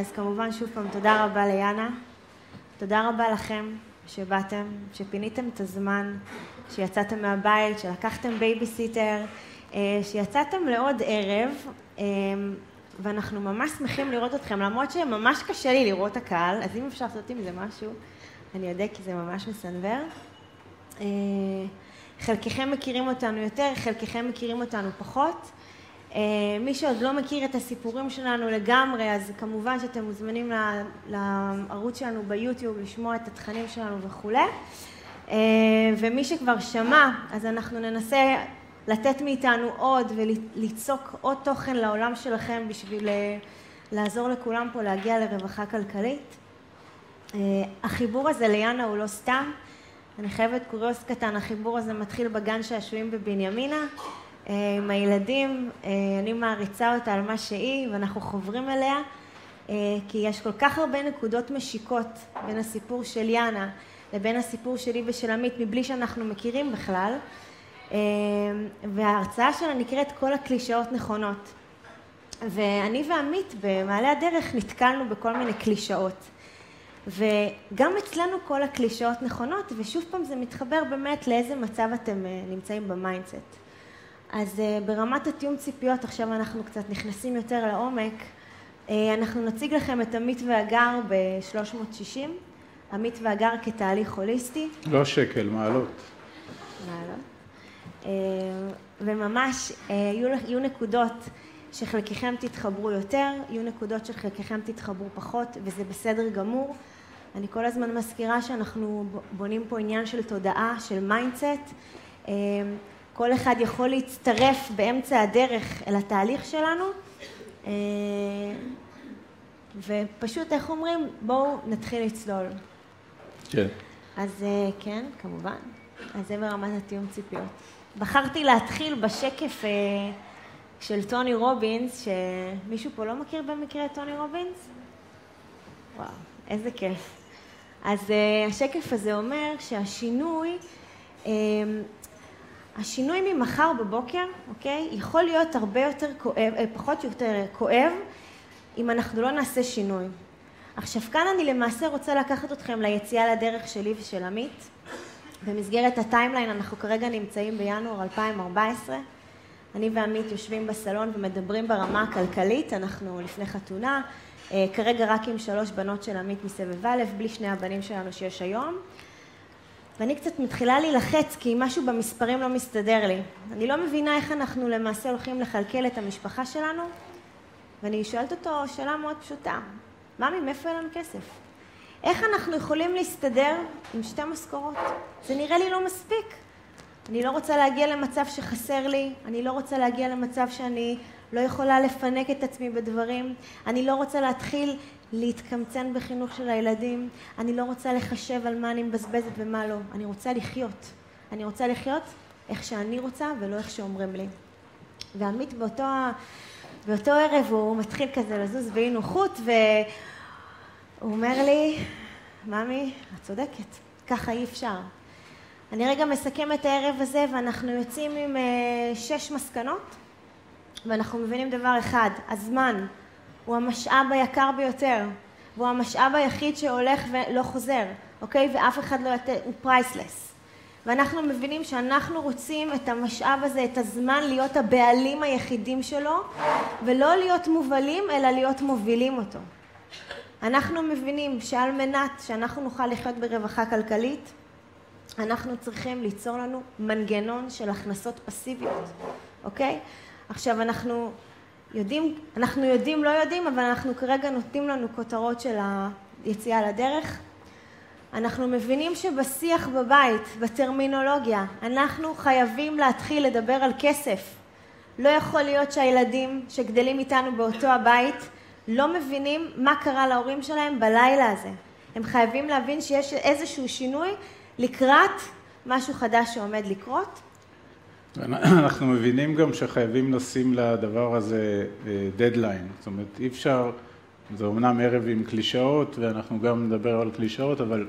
אז כמובן, שוב פעם, תודה רבה ליאנה. תודה רבה לכם שבאתם, שפיניתם את הזמן, שיצאתם מהבית, שלקחתם בייביסיטר, שיצאתם לעוד ערב, ואנחנו ממש שמחים לראות אתכם, למרות שממש קשה לי לראות הקהל, אז אם אפשר לעשות עם זה משהו, אני אודה כי זה ממש מסנוור. חלקכם מכירים אותנו יותר, חלקכם מכירים אותנו פחות. מי שעוד לא מכיר את הסיפורים שלנו לגמרי, אז כמובן שאתם מוזמנים לערוץ שלנו ביוטיוב, לשמוע את התכנים שלנו וכולי. ומי שכבר שמע, אז אנחנו ננסה לתת מאיתנו עוד וליצוק עוד תוכן לעולם שלכם בשביל לעזור לכולם פה להגיע לרווחה כלכלית. החיבור הזה ליאנה הוא לא סתם, אני חייבת קוריוז קטן, החיבור הזה מתחיל בגן שעשועים בבנימינה, עם הילדים, אני מעריצה אותה על מה שהיא ואנחנו חוברים אליה, כי יש כל כך הרבה נקודות משיקות בין הסיפור של יאנה לבין הסיפור שלי ושל עמית, מבלי שאנחנו מכירים בכלל, וההרצאה שלה נקראת כל הקלישאות נכונות. ואני ועמית במעלה הדרך נתקלנו בכל מיני קלישאות. וגם אצלנו כל הקלישאות נכונות, ושוב פעם זה מתחבר באמת לאיזה מצב אתם נמצאים ב mindset. אז ברמת התיאום ציפיות, עכשיו אנחנו קצת נכנסים יותר לעומק, אנחנו נציג לכם את עמית והגר ב-360, עמית והגר כתהליך הוליסטי. לא שקל, מעלות. מעלות. וממש יהיו נקודות שחלקכם תתחברו יותר, יהיו נקודות שחלקכם תתחברו פחות, וזה בסדר גמור. אני כל הזמן מזכירה שאנחנו בונים פה עניין של תודעה, של mindset. כל אחד יכול להצטרף באמצע הדרך אל התהליך שלנו, ופשוט, איך אומרים? בואו נתחיל לצלול. כן. אז כן, כמובן. אז זה ברמת התיאום ציפיות. בחרתי להתחיל בשקף של טוני רובינס, שמישהו פה לא מכיר במקרה את טוני רובינס? וואו, איזה כיף. אז השקף הזה אומר שהשינוי, השינוי ממחר בבוקר, אוקיי? יכול להיות הרבה יותר כואב, פחות או יותר כואב, אם אנחנו לא נעשה שינוי. עכשיו, כאן אני למעשה רוצה לקחת אתכם ליציאה לדרך שלי ושל עמית. במסגרת הטיימליין, אנחנו כרגע נמצאים בינואר 2014. אני ועמית יושבים בסלון ומדברים ברמה הכלכלית, אנחנו לפני חתונה, כרגע רק עם שלוש בנות של עמית מסבב א', בלי שני הבנים שלנו שיש היום. ואני קצת מתחילה להילחץ, כי משהו במספרים לא מסתדר לי. אני לא מבינה איך אנחנו למעשה הולכים לכלכל את המשפחה שלנו, ואני שואלת אותו שאלה מאוד פשוטה: ממי, מאיפה יהיה לנו כסף? איך אנחנו יכולים להסתדר עם שתי משכורות? זה נראה לי לא מספיק. אני לא רוצה להגיע למצב שחסר לי, אני לא רוצה להגיע למצב שאני לא יכולה לפנק את עצמי בדברים, אני לא רוצה להתחיל להתקמצן בחינוך של הילדים, אני לא רוצה לחשב על מה אני מבזבזת ומה לא, אני רוצה לחיות. אני רוצה לחיות איך שאני רוצה ולא איך שאומרים לי. ועמית באותו, באותו ערב הוא מתחיל כזה לזוז באי נוחות והוא אומר לי, ממי, את צודקת, ככה אי אפשר. אני רגע מסכמת את הערב הזה ואנחנו יוצאים עם שש מסקנות ואנחנו מבינים דבר אחד, הזמן הוא המשאב היקר ביותר והוא המשאב היחיד שהולך ולא חוזר, אוקיי? ואף אחד לא ית... הוא פרייסלס. ואנחנו מבינים שאנחנו רוצים את המשאב הזה, את הזמן, להיות הבעלים היחידים שלו ולא להיות מובלים, אלא להיות מובילים אותו. אנחנו מבינים שעל מנת שאנחנו נוכל לחיות ברווחה כלכלית, אנחנו צריכים ליצור לנו מנגנון של הכנסות פסיביות, אוקיי? עכשיו אנחנו יודעים, אנחנו יודעים, לא יודעים, אבל אנחנו כרגע נותנים לנו כותרות של היציאה לדרך. אנחנו מבינים שבשיח בבית, בטרמינולוגיה, אנחנו חייבים להתחיל לדבר על כסף. לא יכול להיות שהילדים שגדלים איתנו באותו הבית לא מבינים מה קרה להורים שלהם בלילה הזה. הם חייבים להבין שיש איזשהו שינוי לקראת משהו חדש שעומד לקרות. אנחנו מבינים גם שחייבים לשים לדבר הזה דדליין, זאת אומרת אי אפשר, זה אמנם ערב עם קלישאות ואנחנו גם נדבר על קלישאות, אבל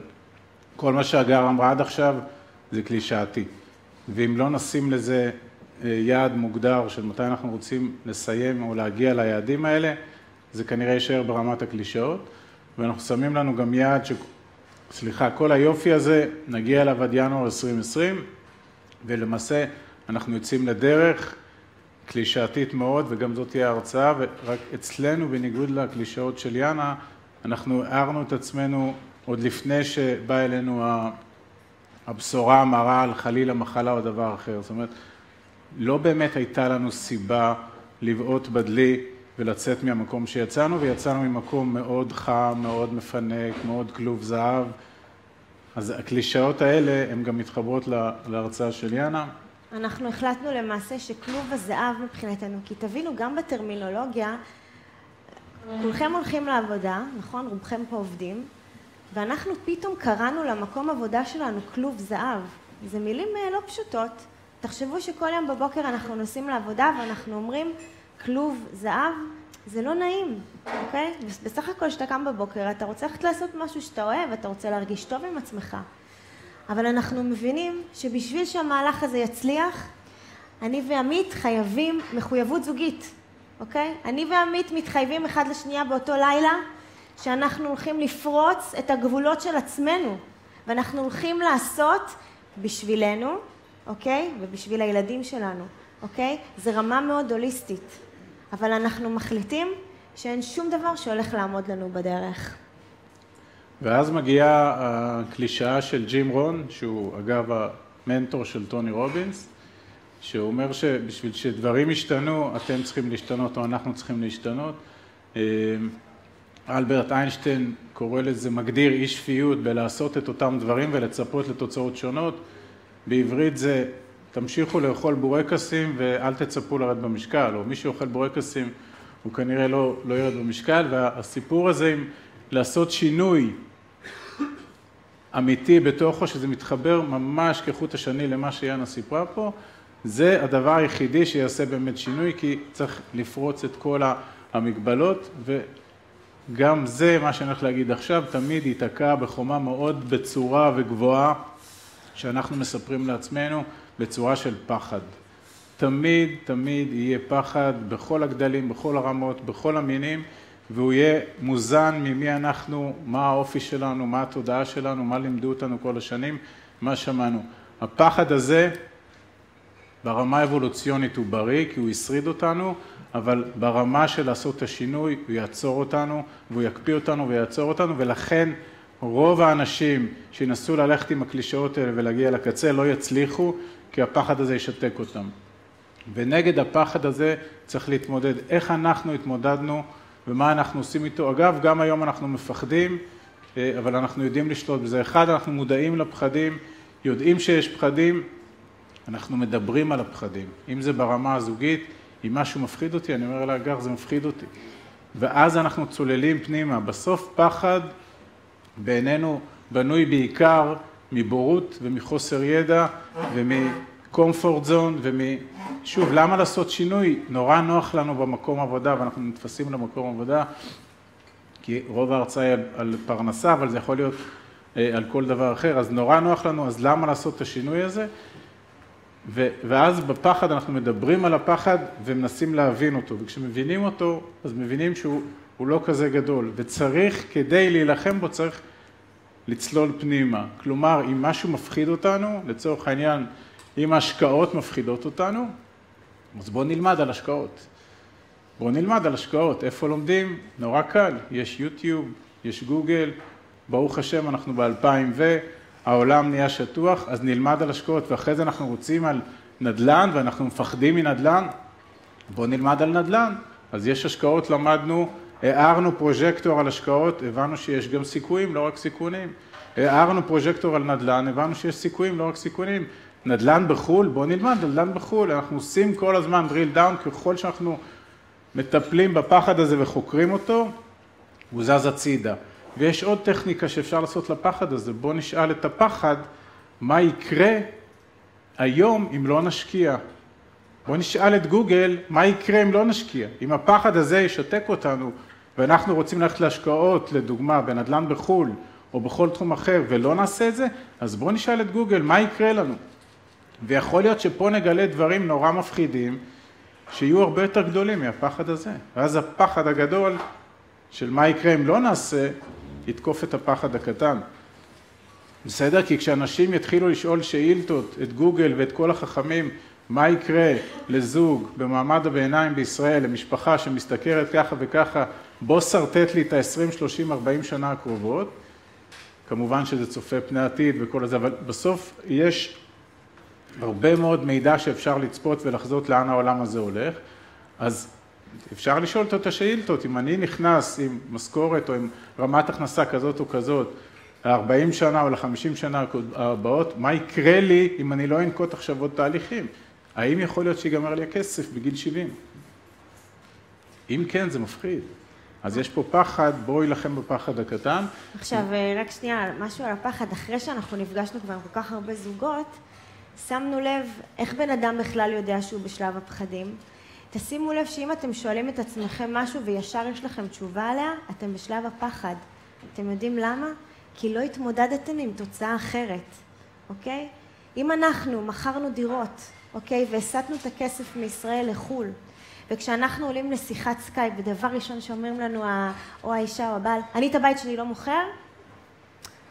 כל מה שהגר אמרה עד עכשיו זה קלישאתי. ואם לא נשים לזה יעד מוגדר של מתי אנחנו רוצים לסיים או להגיע ליעדים האלה, זה כנראה יישאר ברמת הקלישאות, ואנחנו שמים לנו גם יעד ש... סליחה, כל היופי הזה, נגיע אליו עד ינואר 2020, ולמעשה אנחנו יוצאים לדרך קלישאתית מאוד, וגם זאת תהיה ההרצאה, ורק אצלנו, בניגוד לקלישאות של יאנה, אנחנו הערנו את עצמנו עוד לפני שבאה אלינו הבשורה המרה על חלילה מחלה או דבר אחר. זאת אומרת, לא באמת הייתה לנו סיבה לבעוט בדלי ולצאת מהמקום שיצאנו, ויצאנו ממקום מאוד חם, מאוד מפנק, מאוד כלוב זהב. אז הקלישאות האלה, הן גם מתחברות להרצאה של יאנה. אנחנו החלטנו למעשה שכלוב הזהב מבחינתנו, כי תבינו, גם בטרמינולוגיה, כולכם הולכים לעבודה, נכון? רובכם פה עובדים, ואנחנו פתאום קראנו למקום עבודה שלנו כלוב זהב. זה מילים אה, לא פשוטות. תחשבו שכל יום בבוקר אנחנו נוסעים לעבודה ואנחנו אומרים כלוב זהב, זה לא נעים, אוקיי? בסך הכל כשאתה קם בבוקר אתה רוצה ללכת לעשות משהו שאתה אוהב, אתה רוצה להרגיש טוב עם עצמך. אבל אנחנו מבינים שבשביל שהמהלך הזה יצליח, אני ועמית חייבים מחויבות זוגית, אוקיי? אני ועמית מתחייבים אחד לשנייה באותו לילה שאנחנו הולכים לפרוץ את הגבולות של עצמנו ואנחנו הולכים לעשות בשבילנו, אוקיי? ובשביל הילדים שלנו, אוקיי? זה רמה מאוד הוליסטית, אבל אנחנו מחליטים שאין שום דבר שהולך לעמוד לנו בדרך. ואז מגיעה הקלישאה של ג'ים רון, שהוא אגב המנטור של טוני רובינס, שהוא אומר שבשביל שדברים ישתנו, אתם צריכים להשתנות או אנחנו צריכים להשתנות. אה, אלברט איינשטיין קורא לזה, מגדיר אי שפיות בלעשות את אותם דברים ולצפות לתוצאות שונות. בעברית זה, תמשיכו לאכול בורקסים ואל תצפו לרדת במשקל, או מי שאוכל בורקסים הוא כנראה לא, לא ירד במשקל, והסיפור הזה עם לעשות שינוי אמיתי בתוכו, שזה מתחבר ממש כחוט השני למה שיאנה סיפרה פה, זה הדבר היחידי שיעשה באמת שינוי, כי צריך לפרוץ את כל המגבלות, וגם זה, מה שאני הולך להגיד עכשיו, תמיד ייתקע בחומה מאוד בצורה וגבוהה, שאנחנו מספרים לעצמנו בצורה של פחד. תמיד, תמיד יהיה פחד בכל הגדלים, בכל הרמות, בכל המינים, והוא יהיה מוזן ממי אנחנו, מה האופי שלנו, מה התודעה שלנו, מה לימדו אותנו כל השנים, מה שמענו. הפחד הזה ברמה האבולוציונית הוא בריא כי הוא ישריד אותנו, אבל ברמה של לעשות את השינוי הוא יעצור אותנו והוא יקפיא אותנו ויעצור אותנו ולכן רוב האנשים שינסו ללכת עם הקלישאות האלה ולהגיע לקצה לא יצליחו כי הפחד הזה ישתק אותם. ונגד הפחד הזה צריך להתמודד. איך אנחנו התמודדנו ומה אנחנו עושים איתו. אגב, גם היום אנחנו מפחדים, אה, אבל אנחנו יודעים לשלוט בזה. אחד, אנחנו מודעים לפחדים, יודעים שיש פחדים, אנחנו מדברים על הפחדים. אם זה ברמה הזוגית, אם משהו מפחיד אותי, אני אומר לאגר, זה מפחיד אותי. ואז אנחנו צוללים פנימה. בסוף פחד בעינינו בנוי בעיקר מבורות ומחוסר ידע ומקומפורט זון ומ... שוב, למה לעשות שינוי? נורא נוח לנו במקום עבודה ואנחנו נתפסים למקום עבודה כי רוב ההרצאה היא על, על פרנסה, אבל זה יכול להיות אה, על כל דבר אחר, אז נורא נוח לנו, אז למה לעשות את השינוי הזה? ו, ואז בפחד אנחנו מדברים על הפחד ומנסים להבין אותו, וכשמבינים אותו, אז מבינים שהוא לא כזה גדול, וצריך, כדי להילחם בו, צריך לצלול פנימה. כלומר, אם משהו מפחיד אותנו, לצורך העניין, אם ההשקעות מפחידות אותנו, אז בואו נלמד על השקעות. בואו נלמד על השקעות. איפה לומדים? נורא קל. יש יוטיוב, יש גוגל, ברוך השם אנחנו ב-2000 ו... העולם נהיה שטוח, אז נלמד על השקעות, ואחרי זה אנחנו רוצים על נדל"ן, ואנחנו מפחדים מנדל"ן, בואו נלמד על נדל"ן. אז יש השקעות, למדנו, הארנו פרוז'קטור על השקעות, הבנו שיש גם סיכויים, לא רק סיכונים. הארנו פרוז'קטור על נדל"ן, הבנו שיש סיכויים, לא רק סיכונים. נדל"ן בחו"ל, בואו נלמד נדל"ן בחו"ל, אנחנו עושים כל הזמן drill down, ככל שאנחנו מטפלים בפחד הזה וחוקרים אותו, הוא זז הצידה. ויש עוד טכניקה שאפשר לעשות לפחד הזה, בואו נשאל את הפחד, מה יקרה היום אם לא נשקיע? בואו נשאל את גוגל, מה יקרה אם לא נשקיע? אם הפחד הזה ישתק אותנו ואנחנו רוצים ללכת להשקעות, לדוגמה, בנדל"ן בחו"ל או בכל תחום אחר ולא נעשה את זה, אז בואו נשאל את גוגל, מה יקרה לנו? ויכול להיות שפה נגלה דברים נורא מפחידים, שיהיו הרבה יותר גדולים מהפחד הזה. ואז הפחד הגדול של מה יקרה אם לא נעשה, יתקוף את הפחד הקטן. בסדר? כי כשאנשים יתחילו לשאול שאילתות את גוגל ואת כל החכמים מה יקרה לזוג במעמד הביניים בישראל, למשפחה שמשתכרת ככה וככה, בוא שרטט לי את ה-20, 30, 40 שנה הקרובות, כמובן שזה צופה פני עתיד וכל זה, אבל בסוף יש הרבה מאוד מידע שאפשר לצפות ולחזות לאן העולם הזה הולך, אז אפשר לשאול אותו את השאילתות, אם אני נכנס עם משכורת או עם רמת הכנסה כזאת או כזאת, ל-40 שנה או ל-50 שנה הבאות, מה יקרה לי אם אני לא אנקוט עכשיו עוד תהליכים? האם יכול להיות שיגמר לי הכסף בגיל 70? אם כן, זה מפחיד. אז יש פה פחד, בואו יילחם בפחד הקטן. עכשיו, רק שנייה, משהו על הפחד. אחרי שאנחנו נפגשנו כבר עם כל כך הרבה זוגות, שמנו לב איך בן אדם בכלל יודע שהוא בשלב הפחדים. תשימו לב שאם אתם שואלים את עצמכם משהו וישר יש לכם תשובה עליה, אתם בשלב הפחד. אתם יודעים למה? כי לא התמודדתם עם תוצאה אחרת, אוקיי? אם אנחנו מכרנו דירות, אוקיי, והסטנו את הכסף מישראל לחו"ל, וכשאנחנו עולים לשיחת סקייפ, ודבר ראשון שאומרים לנו או האישה או הבעל, אני את הבית שלי לא מוכר,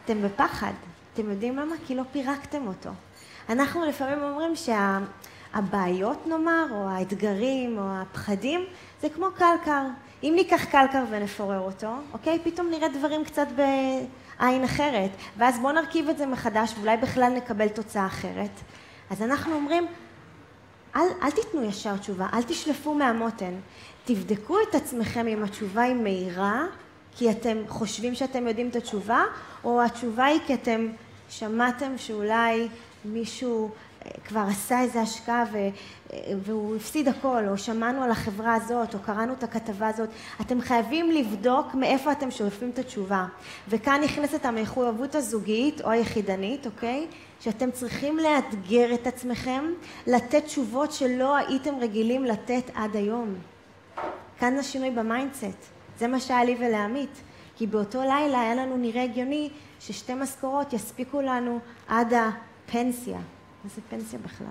אתם בפחד. אתם יודעים למה? כי לא פירקתם אותו. אנחנו לפעמים אומרים שהבעיות נאמר, או האתגרים, או הפחדים, זה כמו קלקר. אם ניקח קלקר ונפורר אותו, אוקיי? פתאום נראה דברים קצת בעין אחרת. ואז בואו נרכיב את זה מחדש, ואולי בכלל נקבל תוצאה אחרת. אז אנחנו אומרים, אל, אל תיתנו ישר תשובה, אל תשלפו מהמותן. תבדקו את עצמכם אם התשובה היא מהירה, כי אתם חושבים שאתם יודעים את התשובה, או התשובה היא כי אתם שמעתם שאולי מישהו אה, כבר עשה איזו השקעה ו, אה, והוא הפסיד הכל, או שמענו על החברה הזאת, או קראנו את הכתבה הזאת. אתם חייבים לבדוק מאיפה אתם שולפים את התשובה. וכאן נכנסת המחויבות הזוגית או היחידנית, אוקיי? שאתם צריכים לאתגר את עצמכם, לתת תשובות שלא הייתם רגילים לתת עד היום. כאן השינוי ב mindset. זה מה שהיה לי ולעמית. כי באותו לילה היה לנו נראה הגיוני ששתי משכורות יספיקו לנו עד הפנסיה. מה זה פנסיה בכלל?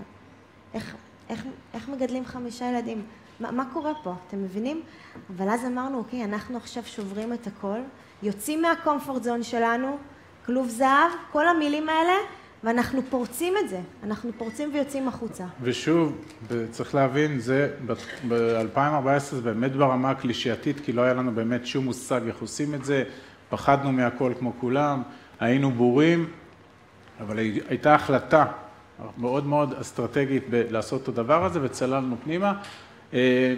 איך, איך, איך מגדלים חמישה ילדים? מה, מה קורה פה? אתם מבינים? אבל אז אמרנו, אוקיי, אנחנו עכשיו שוברים את הכל, יוצאים מהקומפורט זון שלנו, כלוב זהב, כל המילים האלה, ואנחנו פורצים את זה, אנחנו פורצים ויוצאים החוצה. ושוב, צריך להבין, זה ב-2014 זה באמת ברמה הקלישייתית, כי לא היה לנו באמת שום מושג איך עושים את זה, פחדנו מהכל כמו כולם, היינו בורים, אבל הייתה החלטה מאוד מאוד אסטרטגית לעשות את הדבר הזה וצללנו פנימה. אה,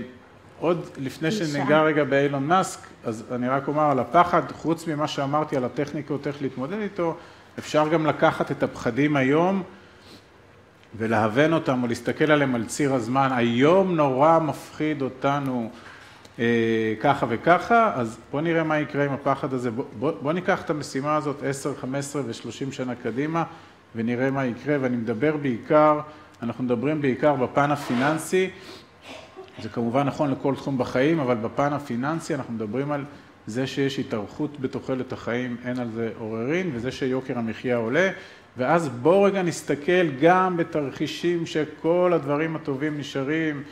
עוד לפני שניגע רגע באילון מאסק, אז אני רק אומר על הפחד, חוץ ממה שאמרתי על הטכניקות, איך להתמודד איתו, אפשר גם לקחת את הפחדים היום ולהוון אותם או להסתכל עליהם על ציר הזמן. היום נורא מפחיד אותנו ככה וככה, אז בואו נראה מה יקרה עם הפחד הזה. בואו בוא, בוא ניקח את המשימה הזאת 10, 15 ו-30 שנה קדימה ונראה מה יקרה, ואני מדבר בעיקר, אנחנו מדברים בעיקר בפן הפיננסי, זה כמובן נכון לכל תחום בחיים, אבל בפן הפיננסי אנחנו מדברים על זה שיש התארכות בתוחלת החיים, אין על זה עוררין, וזה שיוקר המחיה עולה, ואז בואו רגע נסתכל גם בתרחישים שכל הדברים הטובים נשארים,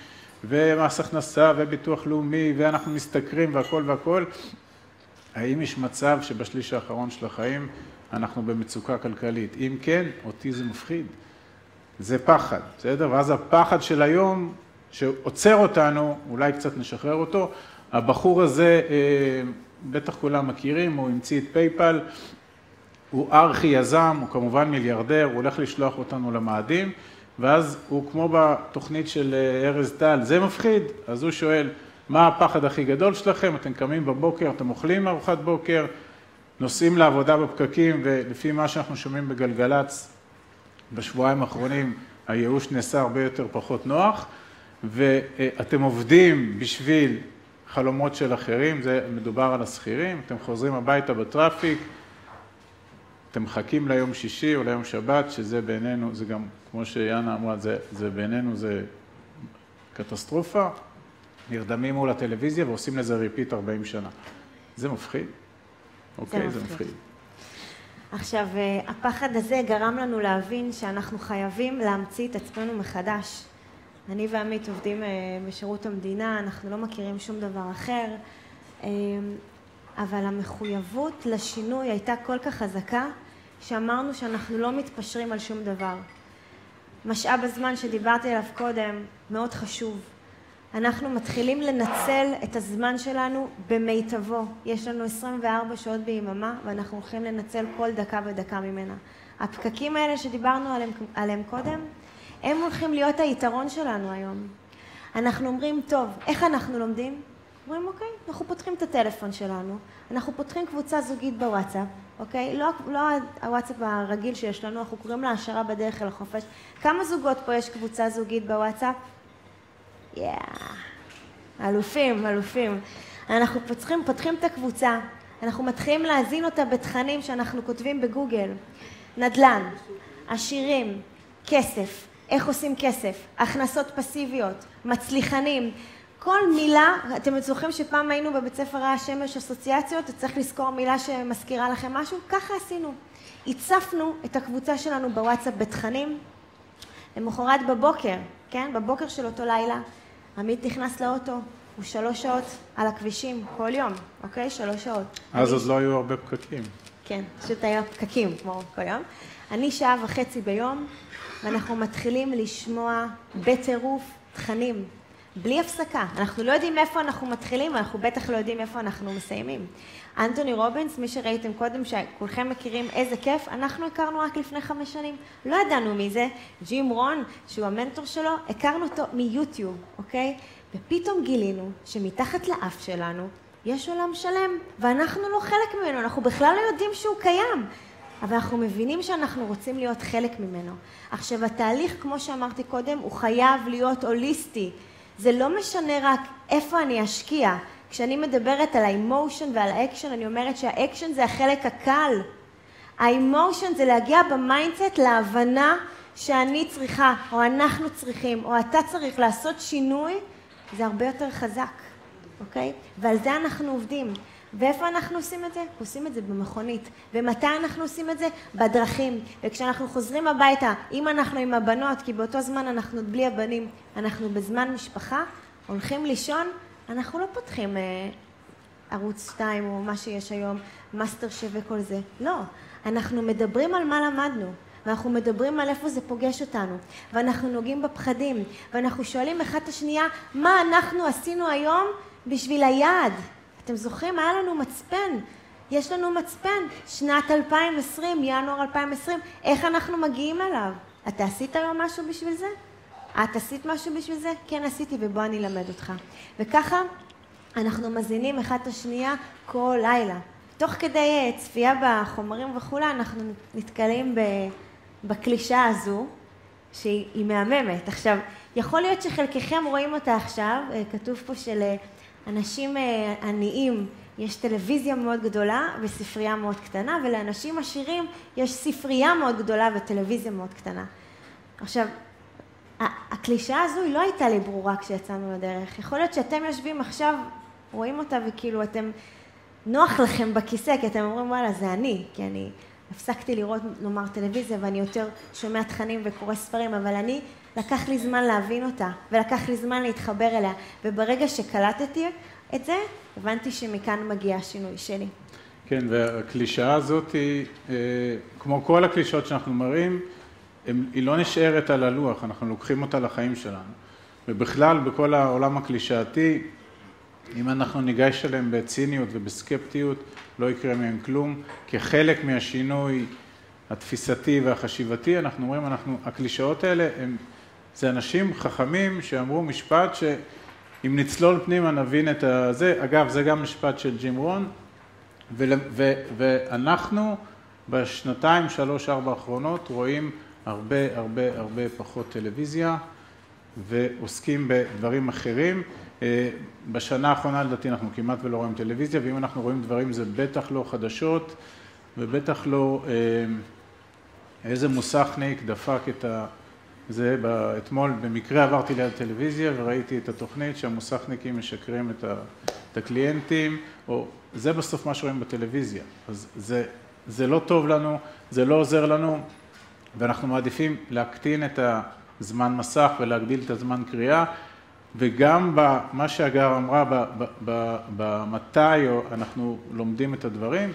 ומס הכנסה וביטוח לאומי, ואנחנו משתכרים והכל והכל, האם יש מצב שבשליש האחרון של החיים אנחנו במצוקה כלכלית? אם כן, אותי זה מפחיד. זה פחד, בסדר? ואז הפחד של היום שעוצר אותנו, אולי קצת נשחרר אותו, הבחור הזה, אה, בטח כולם מכירים, הוא המציא את פייפל, הוא ארכי יזם, הוא כמובן מיליארדר, הוא הולך לשלוח אותנו למאדים, ואז הוא כמו בתוכנית של אה, ארז טל, זה מפחיד, אז הוא שואל, מה הפחד הכי גדול שלכם? אתם קמים בבוקר, אתם אוכלים ארוחת בוקר, נוסעים לעבודה בפקקים, ולפי מה שאנחנו שומעים בגלגלצ, בשבועיים האחרונים הייאוש נעשה הרבה יותר פחות נוח, ואתם עובדים בשביל חלומות של אחרים, זה מדובר על השכירים, אתם חוזרים הביתה ב traffic, אתם מחכים ליום שישי או ליום שבת, שזה בעינינו, זה גם, כמו שיאנה אמרה, זה, זה בעינינו זה קטסטרופה, נרדמים מול הטלוויזיה ועושים לזה repeat 40 שנה. זה מפחיד. אוקיי, זה מפחיד. עכשיו, אה, הפחד הזה גרם לנו להבין שאנחנו חייבים להמציא את עצמנו מחדש. אני ועמית עובדים אה, בשירות המדינה, אנחנו לא מכירים שום דבר אחר. אבל המחויבות לשינוי הייתה כל כך חזקה, שאמרנו שאנחנו לא מתפשרים על שום דבר. משאב הזמן שדיברתי עליו קודם מאוד חשוב. אנחנו מתחילים לנצל את הזמן שלנו במיטבו. יש לנו 24 שעות ביממה ואנחנו הולכים לנצל כל דקה ודקה ממנה. הפקקים האלה שדיברנו עליהם, עליהם קודם, הם הולכים להיות היתרון שלנו היום. אנחנו אומרים, טוב, איך אנחנו לומדים? אומרים, אוקיי, אנחנו פותחים את הטלפון שלנו, אנחנו פותחים קבוצה זוגית בוואטסאפ, אוקיי? לא, לא הוואטסאפ הרגיל שיש לנו, אנחנו קוראים לה השערה בדרך אל החופש. כמה זוגות פה יש קבוצה זוגית בוואטסאפ? יאה, yeah. אלופים, אלופים. אנחנו פותחים, פותחים את הקבוצה, אנחנו מתחילים להזין אותה בתכנים שאנחנו כותבים בגוגל. נדל"ן, עשירים, כסף, איך עושים כסף, הכנסות פסיביות, מצליחנים, כל מילה, אתם זוכרים שפעם היינו בבית ספר רעש שמש אסוציאציות, צריך לזכור מילה שמזכירה לכם משהו? ככה עשינו. הצפנו את הקבוצה שלנו בוואטסאפ בתכנים. למחרת בבוקר, כן? בבוקר של אותו לילה, עמית נכנס לאוטו, הוא שלוש שעות על הכבישים, כל יום, אוקיי? שלוש שעות. אז עוד לא היו הרבה פקקים. כן, פשוט היה פקקים כמו כל יום. אני שעה וחצי ביום, ואנחנו מתחילים לשמוע בטירוף תכנים בלי הפסקה. אנחנו לא יודעים איפה אנחנו מתחילים, אנחנו בטח לא יודעים איפה אנחנו מסיימים. אנטוני רובינס, מי שראיתם קודם, שכולכם מכירים איזה כיף, אנחנו הכרנו רק לפני חמש שנים. לא ידענו מי זה. ג'ים רון, שהוא המנטור שלו, הכרנו אותו מיוטיוב, אוקיי? ופתאום גילינו שמתחת לאף שלנו יש עולם שלם, ואנחנו לא חלק ממנו, אנחנו בכלל לא יודעים שהוא קיים. אבל אנחנו מבינים שאנחנו רוצים להיות חלק ממנו. עכשיו, התהליך, כמו שאמרתי קודם, הוא חייב להיות הוליסטי. זה לא משנה רק איפה אני אשקיע. כשאני מדברת על ה emotion ועל האקשן, אני אומרת שהאקשן זה החלק הקל. ה emotion זה להגיע ב mindset להבנה שאני צריכה, או אנחנו צריכים, או אתה צריך לעשות שינוי, זה הרבה יותר חזק, אוקיי? ועל זה אנחנו עובדים. ואיפה אנחנו עושים את זה? עושים את זה במכונית. ומתי אנחנו עושים את זה? בדרכים. וכשאנחנו חוזרים הביתה, אם אנחנו עם הבנות, כי באותו זמן אנחנו בלי הבנים, אנחנו בזמן משפחה, הולכים לישון, אנחנו לא פותחים אה, ערוץ 2 או מה שיש היום, מאסטר שווה כל זה. לא. אנחנו מדברים על מה למדנו. ואנחנו מדברים על איפה זה פוגש אותנו, ואנחנו נוגעים בפחדים, ואנחנו שואלים אחד את השנייה, מה אנחנו עשינו היום בשביל היעד? אתם זוכרים? היה לנו מצפן. יש לנו מצפן, שנת 2020, ינואר 2020, איך אנחנו מגיעים אליו? אתה עשית היום משהו בשביל זה? את עשית משהו בשביל זה? כן עשיתי ובוא אני אלמד אותך. וככה אנחנו מזינים אחד את השנייה כל לילה. תוך כדי אה, צפייה בחומרים וכולי, אנחנו נתקלים בקלישה הזו, שהיא מהממת. עכשיו, יכול להיות שחלקכם רואים אותה עכשיו, אה, כתוב פה של אה, אנשים אה, עניים יש טלוויזיה מאוד גדולה וספרייה מאוד קטנה, ולאנשים עשירים יש ספרייה מאוד גדולה וטלוויזיה מאוד קטנה. עכשיו, הקלישאה הזו היא לא הייתה לי ברורה כשיצאנו לדרך. יכול להיות שאתם יושבים עכשיו, רואים אותה וכאילו אתם, נוח לכם בכיסא, כי אתם אומרים וואלה זה אני, כי אני הפסקתי לראות, נאמר, טלוויזיה ואני יותר שומע תכנים וקורא ספרים, אבל אני לקח לי זמן להבין אותה, ולקח לי זמן להתחבר אליה, וברגע שקלטתי את זה, הבנתי שמכאן מגיע השינוי שלי. כן, והקלישאה הזאת היא, אה, כמו כל הקלישאות שאנחנו מראים, היא לא נשארת על הלוח, אנחנו לוקחים אותה לחיים שלנו. ובכלל, בכל העולם הקלישאתי, אם אנחנו ניגש אליהם בציניות ובסקפטיות, לא יקרה מהם כלום. כחלק מהשינוי התפיסתי והחשיבתי, אנחנו אומרים, אנחנו, הקלישאות האלה הם זה אנשים חכמים שאמרו משפט שאם נצלול פנימה נבין את הזה, אגב זה גם משפט של ג'ים רון, ו, ו, ואנחנו בשנתיים, שלוש, ארבע האחרונות רואים הרבה הרבה הרבה פחות טלוויזיה ועוסקים בדברים אחרים. אה, בשנה האחרונה לדעתי אנחנו כמעט ולא רואים טלוויזיה, ואם אנחנו רואים דברים זה בטח לא חדשות ובטח לא אה, איזה מוסכניק דפק את ה... זה אתמול במקרה עברתי ליד טלוויזיה וראיתי את התוכנית שהמוסכניקים משקרים את, ה, את הקליינטים, או זה בסוף מה שרואים בטלוויזיה, אז זה, זה לא טוב לנו, זה לא עוזר לנו, ואנחנו מעדיפים להקטין את הזמן מסך ולהגדיל את הזמן קריאה. וגם במה שהגר אמרה, במתי אנחנו לומדים את הדברים,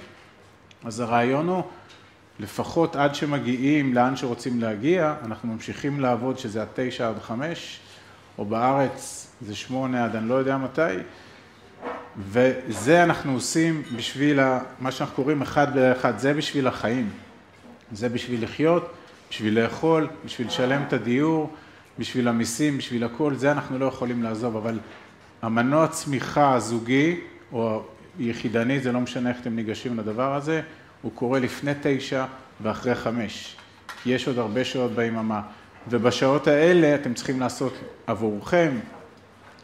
אז הרעיון הוא לפחות עד שמגיעים לאן שרוצים להגיע, אנחנו ממשיכים לעבוד שזה התשע עד חמש, או בארץ זה שמונה עד אני לא יודע מתי, וזה אנחנו עושים בשביל מה שאנחנו קוראים אחד לאחד, זה בשביל החיים, זה בשביל לחיות, בשביל לאכול, בשביל לשלם את הדיור, בשביל המיסים, בשביל הכל, זה אנחנו לא יכולים לעזוב, אבל המנוע צמיחה הזוגי או יחידני, זה לא משנה איך אתם ניגשים לדבר הזה, הוא קורה לפני תשע ואחרי חמש. כי יש עוד הרבה שעות ביממה. ובשעות האלה אתם צריכים לעשות עבורכם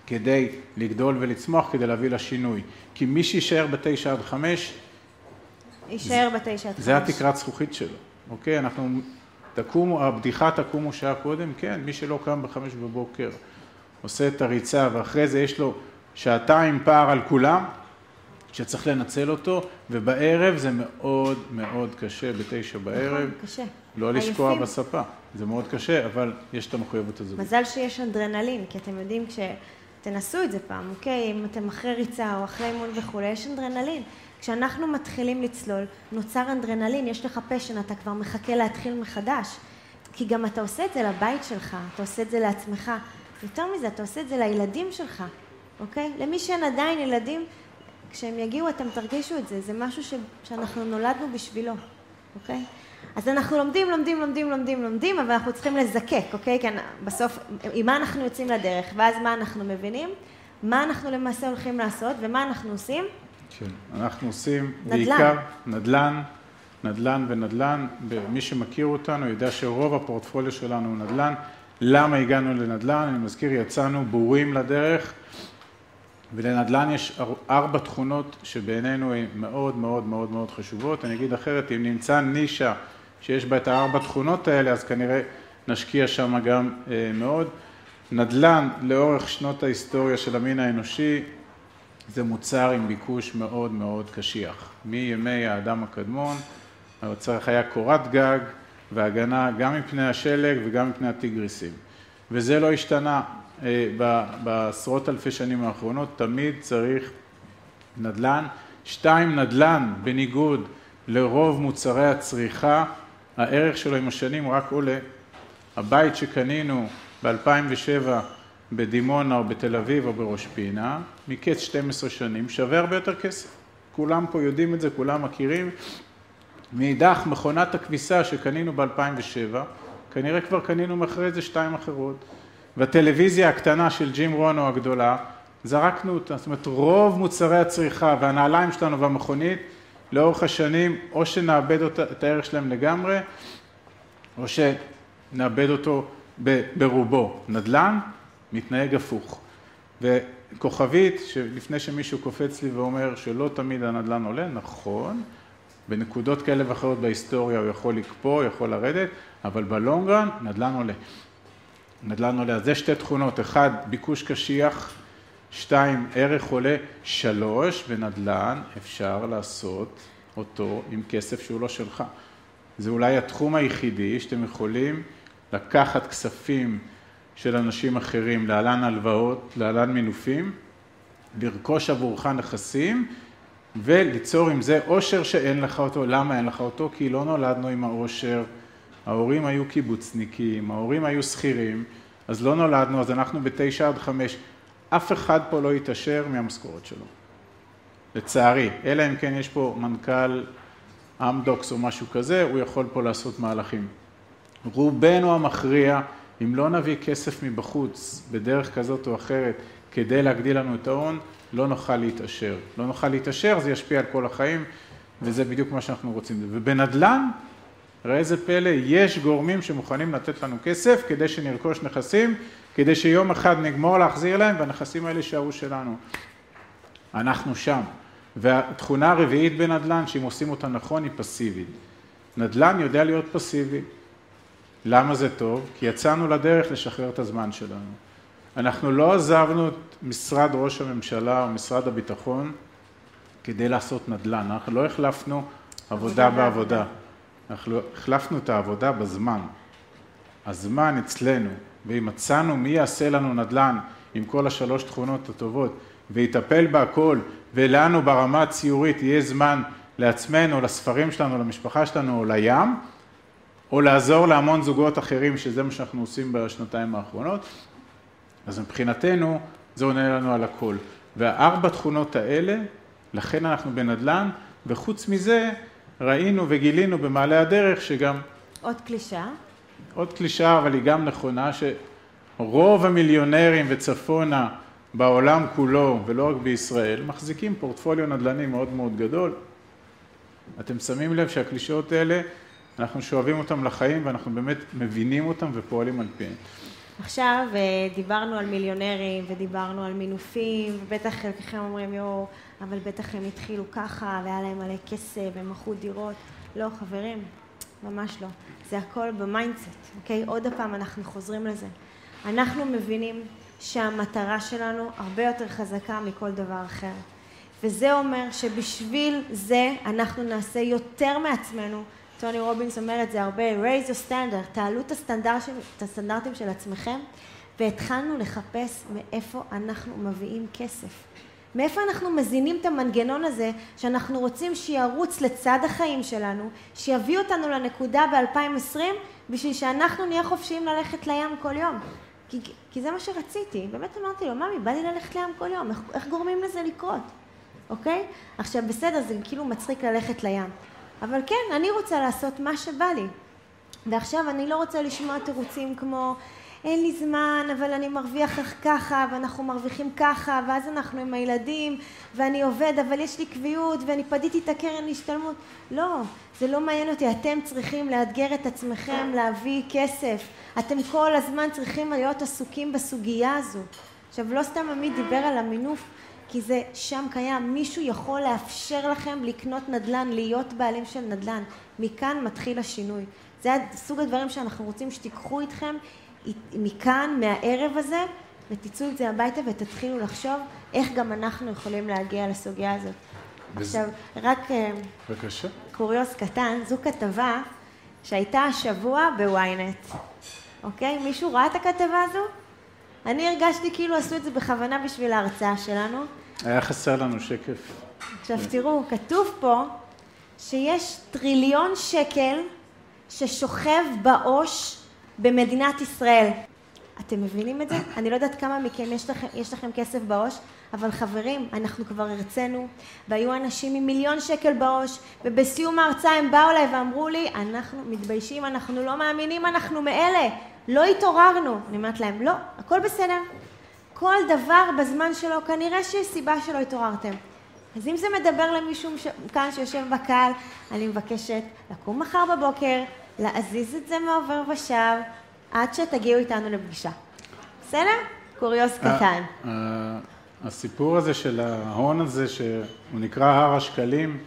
כדי לגדול ולצמוח, כדי להביא לשינוי. כי מי שיישאר בתשע עד חמש, יישאר בתשע עד חמש. זה התקרת זכוכית שלו, אוקיי? אנחנו, תקומו, הבדיחה תקומו שעה קודם, כן, מי שלא קם בחמש בבוקר עושה את הריצה ואחרי זה יש לו שעתיים פער על כולם, שצריך לנצל אותו, ובערב זה מאוד מאוד קשה, בתשע בערב. נכון, קשה. לא לשקוע בספה, זה מאוד קשה, אבל יש את המחויבות הזאת. מזל שיש אנדרנלין, כי אתם יודעים, כשתנסו את זה פעם, אוקיי? אם אתם אחרי ריצה או אחרי אימון וכולי, יש אנדרנלין. כשאנחנו מתחילים לצלול, נוצר אנדרנלין, יש לך פשן, אתה כבר מחכה להתחיל מחדש. כי גם אתה עושה את זה לבית שלך, אתה עושה את זה לעצמך. יותר מזה, אתה עושה את זה לילדים שלך, אוקיי? למי שאין עדיין ילדים, כשהם יגיעו אתם תרגישו את זה, זה משהו ש, שאנחנו נולדנו בשבילו, אוקיי? אז אנחנו לומדים, לומדים, לומדים, לומדים, לומדים, אבל אנחנו צריכים לזקק, אוקיי? כי בסוף, עם מה אנחנו יוצאים לדרך, ואז מה אנחנו מבינים, מה אנחנו למעשה הולכים לעשות, ומה אנחנו עושים? כן, אנחנו עושים נדל"ן. בעיקר נדל"ן, נדל"ן ונדל"ן. מי שמכיר אותנו יודע שרוב הפורטפוליו שלנו הוא נדל"ן. למה הגענו לנדל"ן? אני מזכיר, יצאנו בורים לדרך. ולנדל"ן יש ארבע תכונות שבעינינו הן מאוד מאוד מאוד מאוד חשובות. אני אגיד אחרת, אם נמצא נישה שיש בה את הארבע תכונות האלה, אז כנראה נשקיע שם גם אה, מאוד. נדל"ן לאורך שנות ההיסטוריה של המין האנושי זה מוצר עם ביקוש מאוד מאוד קשיח. מימי האדם הקדמון, הצורך היה קורת גג והגנה גם מפני השלג וגם מפני הטיגריסים. וזה לא השתנה. אה, בעשרות אלפי שנים האחרונות, תמיד צריך נדל"ן. שתיים, נדל"ן, בניגוד לרוב מוצרי הצריכה, הערך שלו עם השנים רק עולה. הבית שקנינו ב-2007 בדימונה או בתל אביב או בראש פינה, מקץ 12 שנים, שווה הרבה יותר כסף. כולם פה יודעים את זה, כולם מכירים. מאידך, מכונת הכביסה שקנינו ב-2007, כנראה כבר קנינו מאחרי זה שתיים אחרות. והטלוויזיה הקטנה של ג'ים רונו הגדולה, זרקנו אותה, זאת אומרת רוב מוצרי הצריכה והנעליים שלנו והמכונית לאורך השנים או שנאבד אותה, את הערך שלהם לגמרי או שנאבד אותו ברובו. נדל"ן מתנהג הפוך. וכוכבית, שלפני שמישהו קופץ לי ואומר שלא תמיד הנדל"ן עולה, נכון, בנקודות כאלה ואחרות בהיסטוריה הוא יכול לקפוא, יכול לרדת, אבל בלונגרן נדל"ן עולה. נדל"ן עולה. אז זה שתי תכונות, אחד, ביקוש קשיח, שתיים, ערך עולה, שלוש, בנדל"ן אפשר לעשות אותו עם כסף שהוא לא שלך. זה אולי התחום היחידי שאתם יכולים לקחת כספים של אנשים אחרים, להלן הלוואות, להלן מינופים, לרכוש עבורך נכסים וליצור עם זה עושר שאין לך אותו. למה אין לך אותו? כי לא נולדנו עם העושר. ההורים היו קיבוצניקים, ההורים היו שכירים, אז לא נולדנו, אז אנחנו בתשע עד חמש. אף אחד פה לא יתעשר מהמשכורת שלו. לצערי, אלא אם כן יש פה מנכ"ל אמדוקס או משהו כזה, הוא יכול פה לעשות מהלכים. רובנו המכריע, אם לא נביא כסף מבחוץ בדרך כזאת או אחרת כדי להגדיל לנו את ההון, לא נוכל להתעשר. לא נוכל להתעשר, זה ישפיע על כל החיים, וזה בדיוק מה שאנחנו רוצים. ובנדל"ן, ראה איזה פלא, יש גורמים שמוכנים לתת לנו כסף כדי שנרכוש נכסים, כדי שיום אחד נגמור להחזיר להם והנכסים האלה יישארו שלנו. אנחנו שם. והתכונה הרביעית בנדל"ן, שאם עושים אותה נכון, היא פסיבית. נדל"ן יודע להיות פסיבי. למה זה טוב? כי יצאנו לדרך לשחרר את הזמן שלנו. אנחנו לא עזבנו את משרד ראש הממשלה או משרד הביטחון כדי לעשות נדל"ן, אנחנו לא החלפנו עבודה בעבודה. אנחנו החלפנו את העבודה בזמן. הזמן אצלנו, ואם מצאנו מי יעשה לנו נדל"ן עם כל השלוש תכונות הטובות ויטפל בהכל ולנו ברמה הציורית יהיה זמן לעצמנו, לספרים שלנו, למשפחה שלנו או לים, או לעזור להמון זוגות אחרים שזה מה שאנחנו עושים בשנתיים האחרונות, אז מבחינתנו זה עונה לנו על הכל. והארבע תכונות האלה, לכן אנחנו בנדל"ן, וחוץ מזה ראינו וגילינו במעלה הדרך שגם... עוד קלישה. עוד קלישה, אבל היא גם נכונה, שרוב המיליונרים וצפונה בעולם כולו, ולא רק בישראל, מחזיקים פורטפוליו נדל"ני מאוד מאוד גדול. אתם שמים לב שהקלישאות האלה, אנחנו שואבים אותם לחיים ואנחנו באמת מבינים אותם ופועלים על פיהם. עכשיו אה, דיברנו על מיליונרים ודיברנו על מינופים, ובטח חלקכם אומרים יואו, אבל בטח הם התחילו ככה והיה להם מלא כסף והם מכרו דירות. לא, חברים, ממש לא. זה הכל ב mindset, אוקיי? עוד הפעם אנחנו חוזרים לזה. אנחנו מבינים שהמטרה שלנו הרבה יותר חזקה מכל דבר אחר. וזה אומר שבשביל זה אנחנו נעשה יותר מעצמנו. טוני רובינס אומר את זה הרבה, raise your standard, תעלו את, הסטנדרט, את הסטנדרטים של עצמכם, והתחלנו לחפש מאיפה אנחנו מביאים כסף. מאיפה אנחנו מזינים את המנגנון הזה שאנחנו רוצים שירוץ לצד החיים שלנו, שיביא אותנו לנקודה ב-2020 בשביל שאנחנו נהיה חופשיים ללכת לים כל יום. כי, כי זה מה שרציתי. באמת אמרתי לו, ממי, בא לי ללכת לים כל יום, איך, איך גורמים לזה לקרות? אוקיי? עכשיו בסדר, זה כאילו מצחיק ללכת לים. אבל כן, אני רוצה לעשות מה שבא לי. ועכשיו אני לא רוצה לשמוע תירוצים כמו אין לי זמן, אבל אני מרוויח ככה, ואנחנו מרוויחים ככה, ואז אנחנו עם הילדים, ואני עובד, אבל יש לי קביעות, ואני פדיתי את הקרן להשתלמות. לא, זה לא מעניין אותי. אתם צריכים לאתגר את עצמכם להביא כסף. אתם כל הזמן צריכים להיות עסוקים בסוגיה הזו. עכשיו, לא סתם עמית דיבר על המינוף, כי זה שם קיים. מישהו יכול לאפשר לכם לקנות נדל"ן, להיות בעלים של נדל"ן. מכאן מתחיל השינוי. זה סוג הדברים שאנחנו רוצים שתיקחו איתכם מכאן, מהערב הזה, ותצאו את זה הביתה ותתחילו לחשוב איך גם אנחנו יכולים להגיע לסוגיה הזאת. וזה... עכשיו, רק אה, בבקשה. קוריוס קטן, זו כתבה שהייתה השבוע בוויינט. אוקיי? מישהו ראה את הכתבה הזו? אני הרגשתי כאילו עשו את זה בכוונה בשביל ההרצאה שלנו. היה חסר לנו שקף. עכשיו תראו, כתוב פה שיש טריליון שקל ששוכב בעו"ש במדינת ישראל. אתם מבינים את זה? אני לא יודעת כמה מכם יש לכם, יש לכם כסף בעו"ש, אבל חברים, אנחנו כבר הרצינו, והיו אנשים עם מיליון שקל בעו"ש, ובסיום ההרצאה הם באו אליי ואמרו לי, אנחנו מתביישים, אנחנו לא מאמינים, אנחנו מאלה, לא התעוררנו. אני אומרת להם, לא, הכל בסדר. כל דבר בזמן שלו, כנראה שיש סיבה שלא התעוררתם. אז אם זה מדבר למישהו כאן שיושב בקהל, אני מבקשת לקום מחר בבוקר, להזיז את זה מעובר ושב, עד שתגיעו איתנו לפגישה. בסדר? קוריוז אה, קטן. אה, הסיפור הזה של ההון הזה, שהוא נקרא הר השקלים,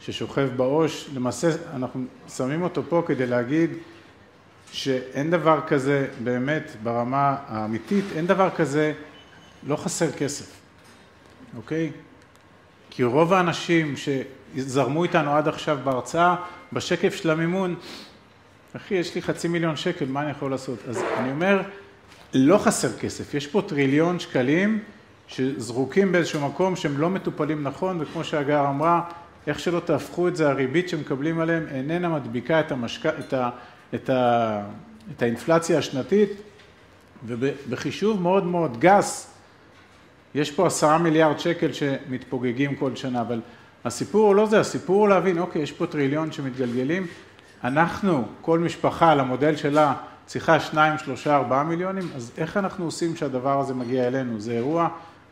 ששוכב בעו"ש, למעשה אנחנו שמים אותו פה כדי להגיד שאין דבר כזה באמת ברמה האמיתית, אין דבר כזה, לא חסר כסף, אוקיי? כי רוב האנשים שזרמו איתנו עד עכשיו בהרצאה, בשקף של המימון, אחי, יש לי חצי מיליון שקל, מה אני יכול לעשות? אז אני אומר, לא חסר כסף, יש פה טריליון שקלים שזרוקים באיזשהו מקום שהם לא מטופלים נכון, וכמו שהגר אמרה, איך שלא תהפכו את זה, הריבית שמקבלים עליהם איננה מדביקה את, המשק... את, ה... את, ה... את האינפלציה השנתית, ובחישוב מאוד מאוד גס, יש פה עשרה מיליארד שקל שמתפוגגים כל שנה, אבל הסיפור הוא לא זה, הסיפור הוא להבין, אוקיי, יש פה טריליון שמתגלגלים, אנחנו, כל משפחה על המודל שלה צריכה שניים, שלושה, ארבעה מיליונים, אז איך אנחנו עושים שהדבר הזה מגיע אלינו? זה אירוע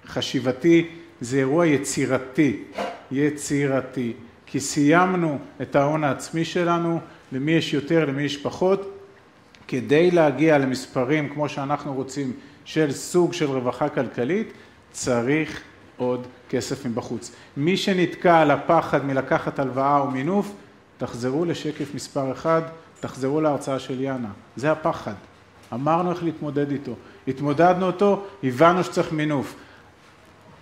חשיבתי, זה אירוע יצירתי, יצירתי, כי סיימנו את ההון העצמי שלנו, למי יש יותר, למי יש פחות, כדי להגיע למספרים כמו שאנחנו רוצים של סוג של רווחה כלכלית, צריך עוד כסף מבחוץ. מי שנתקע על הפחד מלקחת הלוואה או מינוף, תחזרו לשקף מספר אחד, תחזרו להרצאה של יאנה, זה הפחד. אמרנו איך להתמודד איתו, התמודדנו אותו, הבנו שצריך מינוף.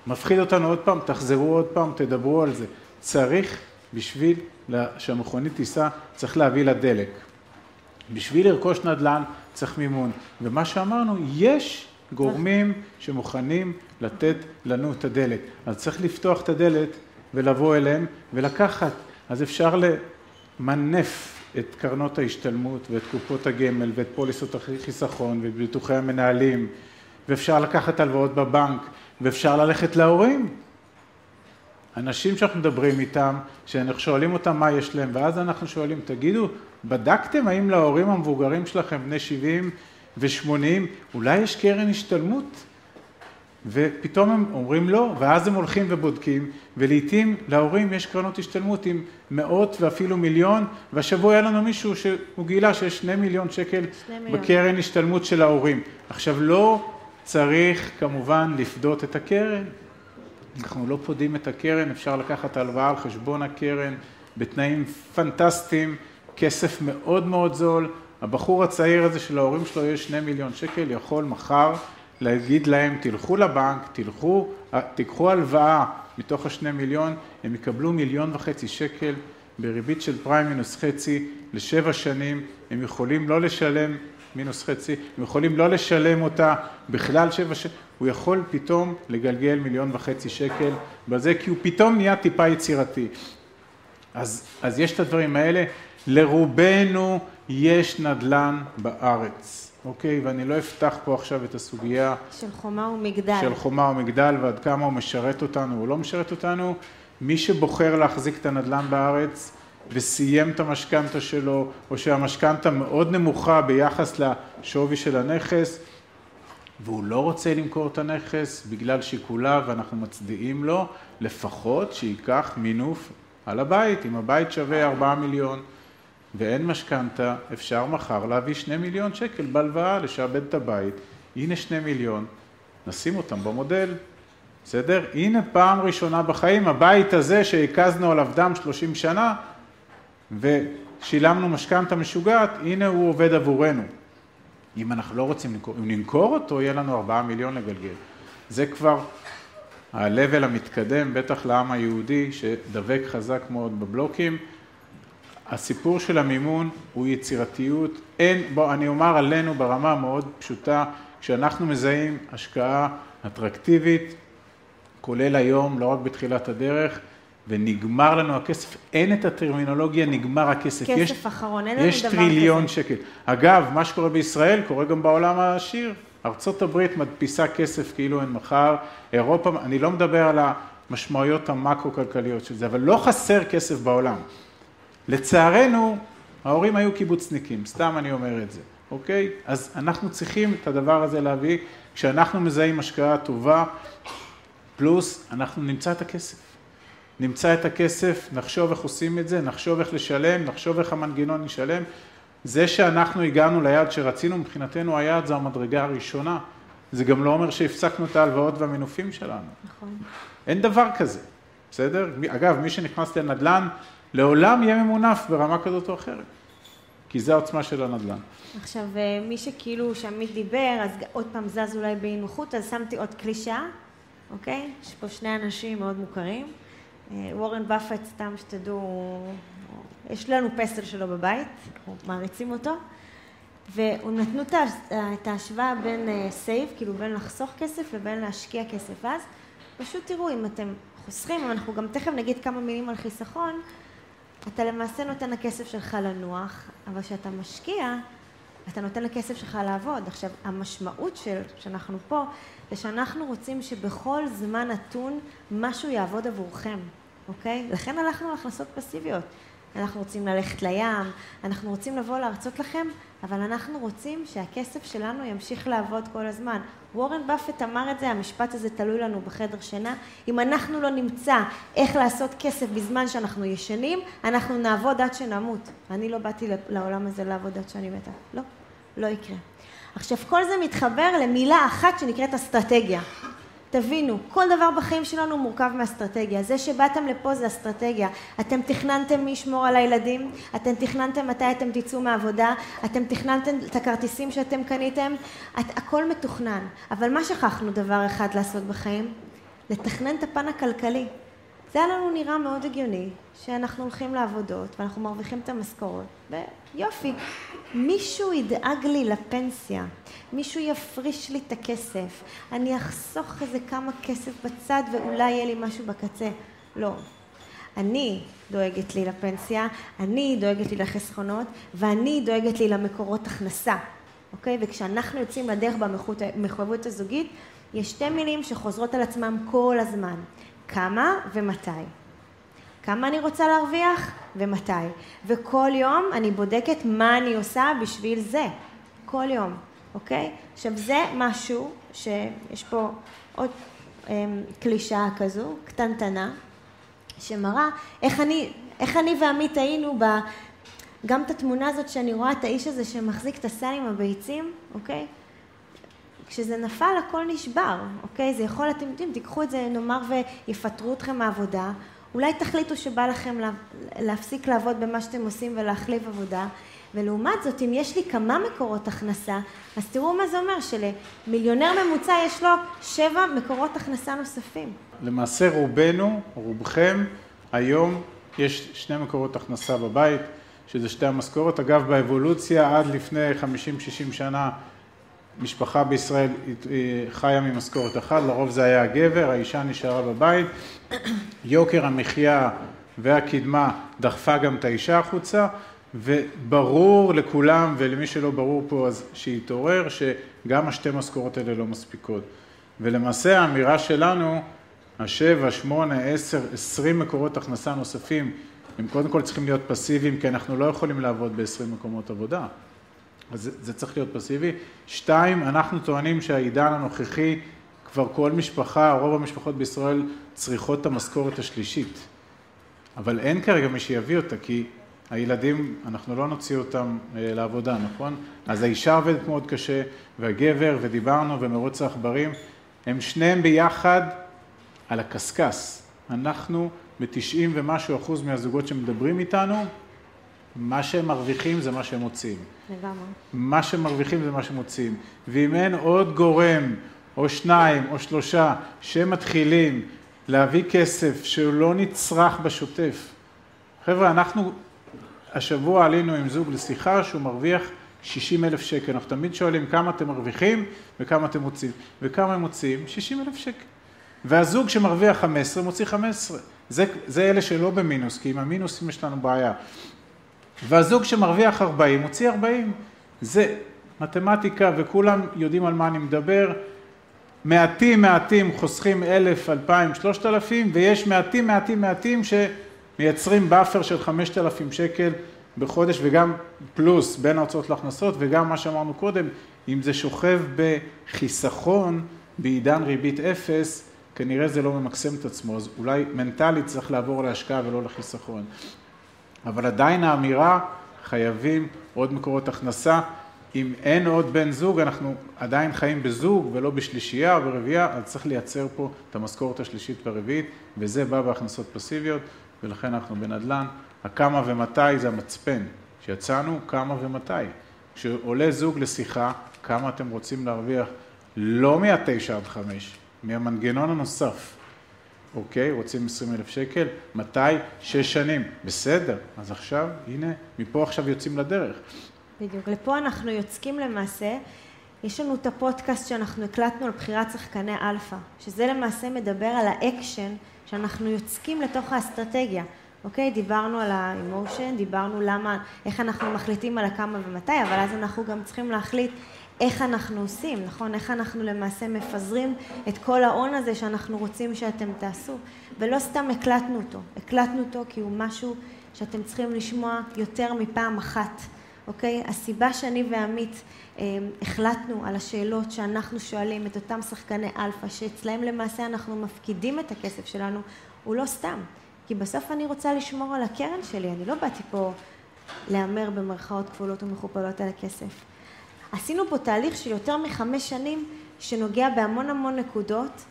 מפחיד אותנו עוד פעם, תחזרו עוד פעם, תדברו על זה. צריך, בשביל שהמכונית תיסע, צריך להביא לה דלק. בשביל לרכוש נדל"ן צריך מימון. ומה שאמרנו, יש גורמים שמוכנים לתת לנו את הדלת. אז צריך לפתוח את הדלת ולבוא אליהם ולקחת. אז אפשר למנף את קרנות ההשתלמות ואת קופות הגמל ואת פוליסות החיסכון ואת ביטוחי המנהלים ואפשר לקחת הלוואות בבנק ואפשר ללכת להורים. אנשים שאנחנו מדברים איתם, שאנחנו שואלים אותם מה יש להם ואז אנחנו שואלים תגידו בדקתם האם להורים המבוגרים שלכם בני 70 ו-80 אולי יש קרן השתלמות? ופתאום הם אומרים לא, ואז הם הולכים ובודקים, ולעיתים להורים יש קרנות השתלמות עם מאות ואפילו מיליון, והשבוע היה לנו מישהו שהוא גילה שיש שני מיליון שקל מיליון. בקרן השתלמות של ההורים. עכשיו לא צריך כמובן לפדות את הקרן, אנחנו לא פודים את הקרן, אפשר לקחת הלוואה על חשבון הקרן בתנאים פנטסטיים, כסף מאוד מאוד זול, הבחור הצעיר הזה שלהורים שלו יש שני מיליון שקל יכול מחר להגיד להם תלכו לבנק, תלכו, תיקחו הלוואה מתוך השני מיליון, הם יקבלו מיליון וחצי שקל בריבית של פריים מינוס חצי לשבע שנים, הם יכולים לא לשלם מינוס חצי, הם יכולים לא לשלם אותה בכלל שבע שנים, הוא יכול פתאום לגלגל מיליון וחצי שקל בזה כי הוא פתאום נהיה טיפה יצירתי. אז, אז יש את הדברים האלה, לרובנו יש נדל"ן בארץ. אוקיי? ואני לא אפתח פה עכשיו את הסוגיה של חומה ומגדל. של חומה ומגדל ועד כמה הוא משרת אותנו או לא משרת אותנו. מי שבוחר להחזיק את הנדל"ן בארץ וסיים את המשכנתה שלו, או שהמשכנתה מאוד נמוכה ביחס לשווי של הנכס, והוא לא רוצה למכור את הנכס בגלל שיקוליו ואנחנו מצדיעים לו, לפחות שייקח מינוף על הבית. אם הבית שווה 4 מיליון, ואין משכנתה, אפשר מחר להביא שני מיליון שקל בהלוואה לשעבד את הבית. הנה שני מיליון, נשים אותם במודל, בסדר? הנה פעם ראשונה בחיים, הבית הזה שהקזנו עליו דם 30 שנה ושילמנו משכנתה משוגעת, הנה הוא עובד עבורנו. אם אנחנו לא רוצים למכור, אם נמכור אותו, יהיה לנו 4 מיליון לגלגל. זה כבר ה-level המתקדם, בטח לעם היהודי, שדבק חזק מאוד בבלוקים. הסיפור של המימון הוא יצירתיות, אין, בוא אני אומר עלינו ברמה מאוד פשוטה, כשאנחנו מזהים השקעה אטרקטיבית, כולל היום, לא רק בתחילת הדרך, ונגמר לנו הכסף, אין את הטרמינולוגיה נגמר הכסף. כסף יש, אחרון, אין לנו דבר כזה. יש טריליון שקל. אגב, מה שקורה בישראל קורה גם בעולם העשיר. ארצות הברית מדפיסה כסף כאילו אין מחר, אירופה, אני לא מדבר על המשמעויות המקרו-כלכליות של זה, אבל לא חסר כסף בעולם. לצערנו, ההורים היו קיבוצניקים, סתם אני אומר את זה, אוקיי? אז אנחנו צריכים את הדבר הזה להביא, כשאנחנו מזהים השקעה טובה, פלוס אנחנו נמצא את הכסף. נמצא את הכסף, נחשוב איך עושים את זה, נחשוב איך לשלם, נחשוב איך המנגנון ישלם. זה שאנחנו הגענו ליעד שרצינו, מבחינתנו היעד זה המדרגה הראשונה. זה גם לא אומר שהפסקנו את ההלוואות והמינופים שלנו. נכון. אין דבר כזה, בסדר? אגב, מי שנכנס לנדל"ן, לעולם יהיה ממונף ברמה כזאת או אחרת, כי זה העוצמה של הנדל"ן. עכשיו, אה, מי שכאילו שעמית דיבר, אז עוד פעם זז אולי באי נוחות, אז שמתי עוד קלישה, אוקיי? יש פה שני אנשים מאוד מוכרים. אה, וורן באפט, סתם שתדעו, יש לנו פסל שלו בבית, מעריצים אותו, ונתנו את ההשוואה בין save, אה, כאילו בין לחסוך כסף לבין להשקיע כסף. אז פשוט תראו אם אתם חוסכים, אנחנו גם תכף נגיד כמה מילים על חיסכון, אתה למעשה נותן לכסף שלך לנוח, אבל כשאתה משקיע, אתה נותן לכסף שלך לעבוד. עכשיו, המשמעות של, שאנחנו פה, זה שאנחנו רוצים שבכל זמן נתון משהו יעבוד עבורכם, אוקיי? לכן הלכנו להכנסות פסיביות. אנחנו רוצים ללכת לים, אנחנו רוצים לבוא להרצות לכם, אבל אנחנו רוצים שהכסף שלנו ימשיך לעבוד כל הזמן. וורן באפט אמר את זה, המשפט הזה תלוי לנו בחדר שינה. אם אנחנו לא נמצא איך לעשות כסף בזמן שאנחנו ישנים, אנחנו נעבוד עד שנמות. אני לא באתי לעולם הזה לעבוד עד שאני מתה. לא, לא יקרה. עכשיו, כל זה מתחבר למילה אחת שנקראת אסטרטגיה. תבינו, כל דבר בחיים שלנו מורכב מאסטרטגיה. זה שבאתם לפה זה אסטרטגיה. אתם תכננתם מי ישמור על הילדים, אתם תכננתם מתי אתם תצאו מהעבודה, אתם תכננתם את הכרטיסים שאתם קניתם, את, הכל מתוכנן. אבל מה שכחנו דבר אחד לעשות בחיים? לתכנן את הפן הכלכלי. זה היה לנו נראה מאוד הגיוני, שאנחנו הולכים לעבודות ואנחנו מרוויחים את המשכורות, ויופי, מישהו ידאג לי לפנסיה, מישהו יפריש לי את הכסף, אני אחסוך איזה כמה כסף בצד ואולי יהיה לי משהו בקצה. לא. אני דואגת לי לפנסיה, אני דואגת לי לחסכונות, ואני דואגת לי למקורות הכנסה, אוקיי? וכשאנחנו יוצאים לדרך במחויבות הזוגית, יש שתי מילים שחוזרות על עצמם כל הזמן. כמה ומתי. כמה אני רוצה להרוויח ומתי. וכל יום אני בודקת מה אני עושה בשביל זה. כל יום, אוקיי? עכשיו זה משהו שיש פה עוד אמ, קלישאה כזו, קטנטנה, שמראה איך אני, איך אני ועמית היינו ב... גם את התמונה הזאת שאני רואה את האיש הזה שמחזיק את הסל עם הביצים, אוקיי? כשזה נפל הכל נשבר, אוקיי? זה יכול, אתם יודעים, תיקחו את זה, נאמר ויפטרו אתכם מהעבודה, אולי תחליטו שבא לכם לה, להפסיק לעבוד במה שאתם עושים ולהחליף עבודה, ולעומת זאת, אם יש לי כמה מקורות הכנסה, אז תראו מה זה אומר, שלמיליונר ממוצע יש לו שבע מקורות הכנסה נוספים. למעשה רובנו, רובכם, היום יש שני מקורות הכנסה בבית, שזה שתי המשכורות. אגב, באבולוציה עד לפני 50-60 שנה משפחה בישראל חיה ממשכורת אחת, לרוב זה היה הגבר, האישה נשארה בבית. יוקר המחיה והקדמה דחפה גם את האישה החוצה, וברור לכולם, ולמי שלא ברור פה אז שיתעורר, שגם השתי משכורות האלה לא מספיקות. ולמעשה האמירה שלנו, השבע, שמונה, עשר, עשרים מקורות הכנסה נוספים, הם קודם כל צריכים להיות פסיביים, כי אנחנו לא יכולים לעבוד בעשרים מקומות עבודה. אז זה, צריך להיות פסיבי. שתיים, אנחנו טוענים שהעידן הנוכחי, כבר כל משפחה, רוב המשפחות בישראל צריכות את המשכורת השלישית. אבל אין כרגע מי שיביא אותה, כי הילדים, אנחנו לא נוציא אותם אה, לעבודה, נכון? אז האישה עובדת מאוד קשה, והגבר, ודיברנו, ומרוץ העכברים, הם שניהם ביחד על הקשקש. אנחנו ב-90 ומשהו אחוז מהזוגות שמדברים איתנו, מה שהם מרוויחים זה מה שהם מוציאים. לגמרי. מה שהם מרוויחים זה מה שהם מוציאים. ואם אין עוד גורם, או שניים, או שלושה, שמתחילים להביא כסף שהוא לא נצרך בשוטף. חבר'ה, אנחנו השבוע עלינו עם זוג לשיחה שהוא מרוויח 60 אלף שקל. אנחנו תמיד שואלים כמה אתם מרוויחים וכמה אתם מוציאים. וכמה הם מוציאים? 60 אלף שקל. והזוג שמרוויח 15 מוציא 15. זה, זה אלה שלא במינוס, כי עם המינוסים יש לנו בעיה. והזוג שמרוויח 40 מוציא 40. זה מתמטיקה וכולם יודעים על מה אני מדבר. מעטים מעטים חוסכים אלף, אלפיים, שלושת אלפים, ויש מעטים מעטים מעטים שמייצרים buffer של חמשת אלפים שקל בחודש וגם פלוס בין ההוצאות להכנסות וגם מה שאמרנו קודם, אם זה שוכב בחיסכון בעידן ריבית אפס, כנראה זה לא ממקסם את עצמו, אז אולי מנטלית צריך לעבור להשקעה ולא לחיסכון. אבל עדיין האמירה, חייבים עוד מקורות הכנסה. אם אין עוד בן זוג, אנחנו עדיין חיים בזוג ולא בשלישייה או ברביעייה, אז צריך לייצר פה את המשכורת השלישית והרביעית, וזה בא בהכנסות פסיביות, ולכן אנחנו בנדל"ן. הכמה ומתי זה המצפן. כשיצאנו, כמה ומתי. כשעולה זוג לשיחה, כמה אתם רוצים להרוויח, לא מהתשע עד חמש, מהמנגנון הנוסף. אוקיי, רוצים 20 אלף שקל, מתי? שש שנים. בסדר, אז עכשיו, הנה, מפה עכשיו יוצאים לדרך. בדיוק, לפה אנחנו יוצקים למעשה. יש לנו את הפודקאסט שאנחנו הקלטנו על בחירת שחקני אלפא, שזה למעשה מדבר על האקשן שאנחנו יוצקים לתוך האסטרטגיה. אוקיי? דיברנו על ה emotion, דיברנו למה, איך אנחנו מחליטים על הכמה ומתי, אבל אז אנחנו גם צריכים להחליט איך אנחנו עושים, נכון? איך אנחנו למעשה מפזרים את כל ההון הזה שאנחנו רוצים שאתם תעשו. ולא סתם הקלטנו אותו, הקלטנו אותו כי הוא משהו שאתם צריכים לשמוע יותר מפעם אחת, אוקיי? הסיבה שאני ועמית אה, החלטנו על השאלות שאנחנו שואלים את אותם שחקני אלפא, שאצלהם למעשה אנחנו מפקידים את הכסף שלנו, הוא לא סתם. כי בסוף אני רוצה לשמור על הקרן שלי, אני לא באתי פה להמר במרכאות כפולות ומכופלות על הכסף. עשינו פה תהליך של יותר מחמש שנים שנוגע בהמון המון נקודות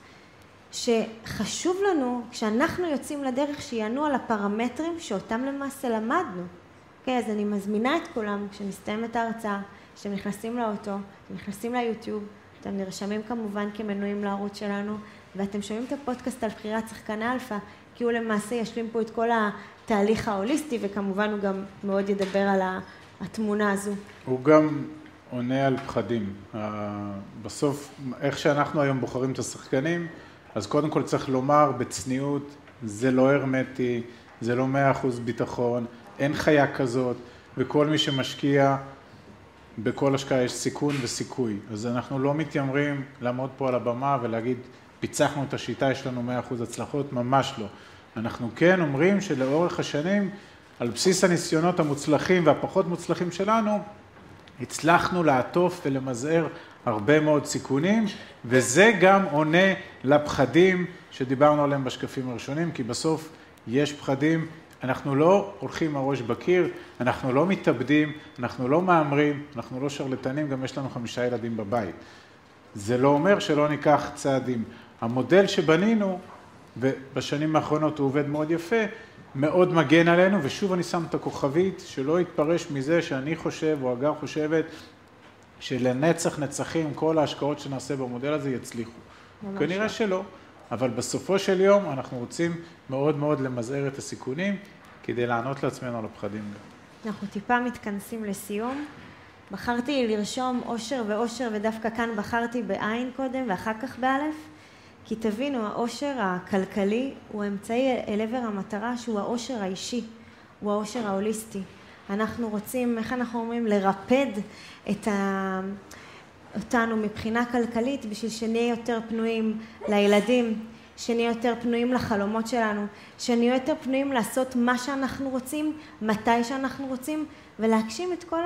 שחשוב לנו כשאנחנו יוצאים לדרך שיענו על הפרמטרים שאותם למעשה למדנו. אוקיי, okay, אז אני מזמינה את כולם כשמסתיימת ההרצאה, כשאתם נכנסים לאוטו, אתם נכנסים ליוטיוב, אתם נרשמים כמובן כמנויים לערוץ שלנו ואתם שומעים את הפודקאסט על בחירת שחקן אלפא, כי הוא למעשה ישלים פה את כל התהליך ההוליסטי, וכמובן הוא גם מאוד ידבר על התמונה הזו. הוא גם עונה על פחדים. בסוף, איך שאנחנו היום בוחרים את השחקנים, אז קודם כל צריך לומר בצניעות, זה לא הרמטי, זה לא מאה אחוז ביטחון, אין חיה כזאת, וכל מי שמשקיע, בכל השקעה יש סיכון וסיכוי. אז אנחנו לא מתיימרים לעמוד פה על הבמה ולהגיד, פיצחנו את השיטה, יש לנו מאה אחוז הצלחות, ממש לא. אנחנו כן אומרים שלאורך השנים, על בסיס הניסיונות המוצלחים והפחות מוצלחים שלנו, הצלחנו לעטוף ולמזער הרבה מאוד סיכונים, וזה גם עונה לפחדים שדיברנו עליהם בשקפים הראשונים, כי בסוף יש פחדים, אנחנו לא הולכים הראש בקיר, אנחנו לא מתאבדים, אנחנו לא מהמרים, אנחנו לא שרלטנים, גם יש לנו חמישה ילדים בבית. זה לא אומר שלא ניקח צעדים. המודל שבנינו, ובשנים האחרונות הוא עובד מאוד יפה, מאוד מגן עלינו, ושוב אני שם את הכוכבית, שלא יתפרש מזה שאני חושב, או הגר חושבת, שלנצח נצחים כל ההשקעות שנעשה במודל הזה יצליחו. כנראה לא. שלא, אבל בסופו של יום אנחנו רוצים מאוד מאוד למזער את הסיכונים, כדי לענות לעצמנו על הפחדים. אנחנו טיפה מתכנסים לסיום. בחרתי לרשום אושר ואושר, ודווקא כאן בחרתי בעין קודם ואחר כך באלף. כי תבינו, העושר הכלכלי הוא אמצעי אל עבר המטרה שהוא העושר האישי, הוא העושר ההוליסטי. אנחנו רוצים, איך אנחנו אומרים, לרפד את ה... אותנו מבחינה כלכלית בשביל שנהיה יותר פנויים לילדים, שנהיה יותר פנויים לחלומות שלנו, שנהיה יותר פנויים לעשות מה שאנחנו רוצים, מתי שאנחנו רוצים, ולהגשים את כל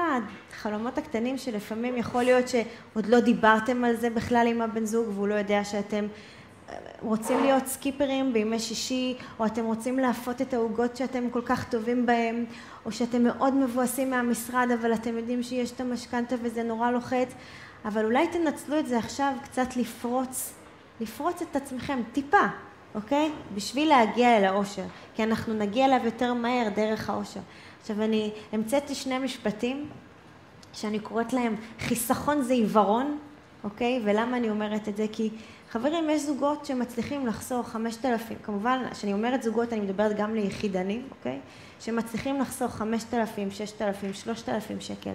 החלומות הקטנים שלפעמים יכול להיות שעוד לא דיברתם על זה בכלל עם הבן זוג והוא לא יודע שאתם רוצים להיות סקיפרים בימי שישי, או אתם רוצים להפות את העוגות שאתם כל כך טובים בהם, או שאתם מאוד מבואסים מהמשרד, אבל אתם יודעים שיש את המשכנתה וזה נורא לוחץ, אבל אולי תנצלו את זה עכשיו קצת לפרוץ, לפרוץ את עצמכם טיפה, אוקיי? בשביל להגיע אל האושר, כי אנחנו נגיע אליו יותר מהר דרך האושר. עכשיו אני המצאתי שני משפטים שאני קוראת להם חיסכון זה עיוורון, אוקיי? ולמה אני אומרת את זה? כי חברים, יש זוגות שמצליחים לחסוך חמשת אלפים, כמובן, כשאני אומרת זוגות אני מדברת גם ליחידנים, אוקיי? שמצליחים לחסוך חמשת אלפים, ששת אלפים, שלושת אלפים שקל.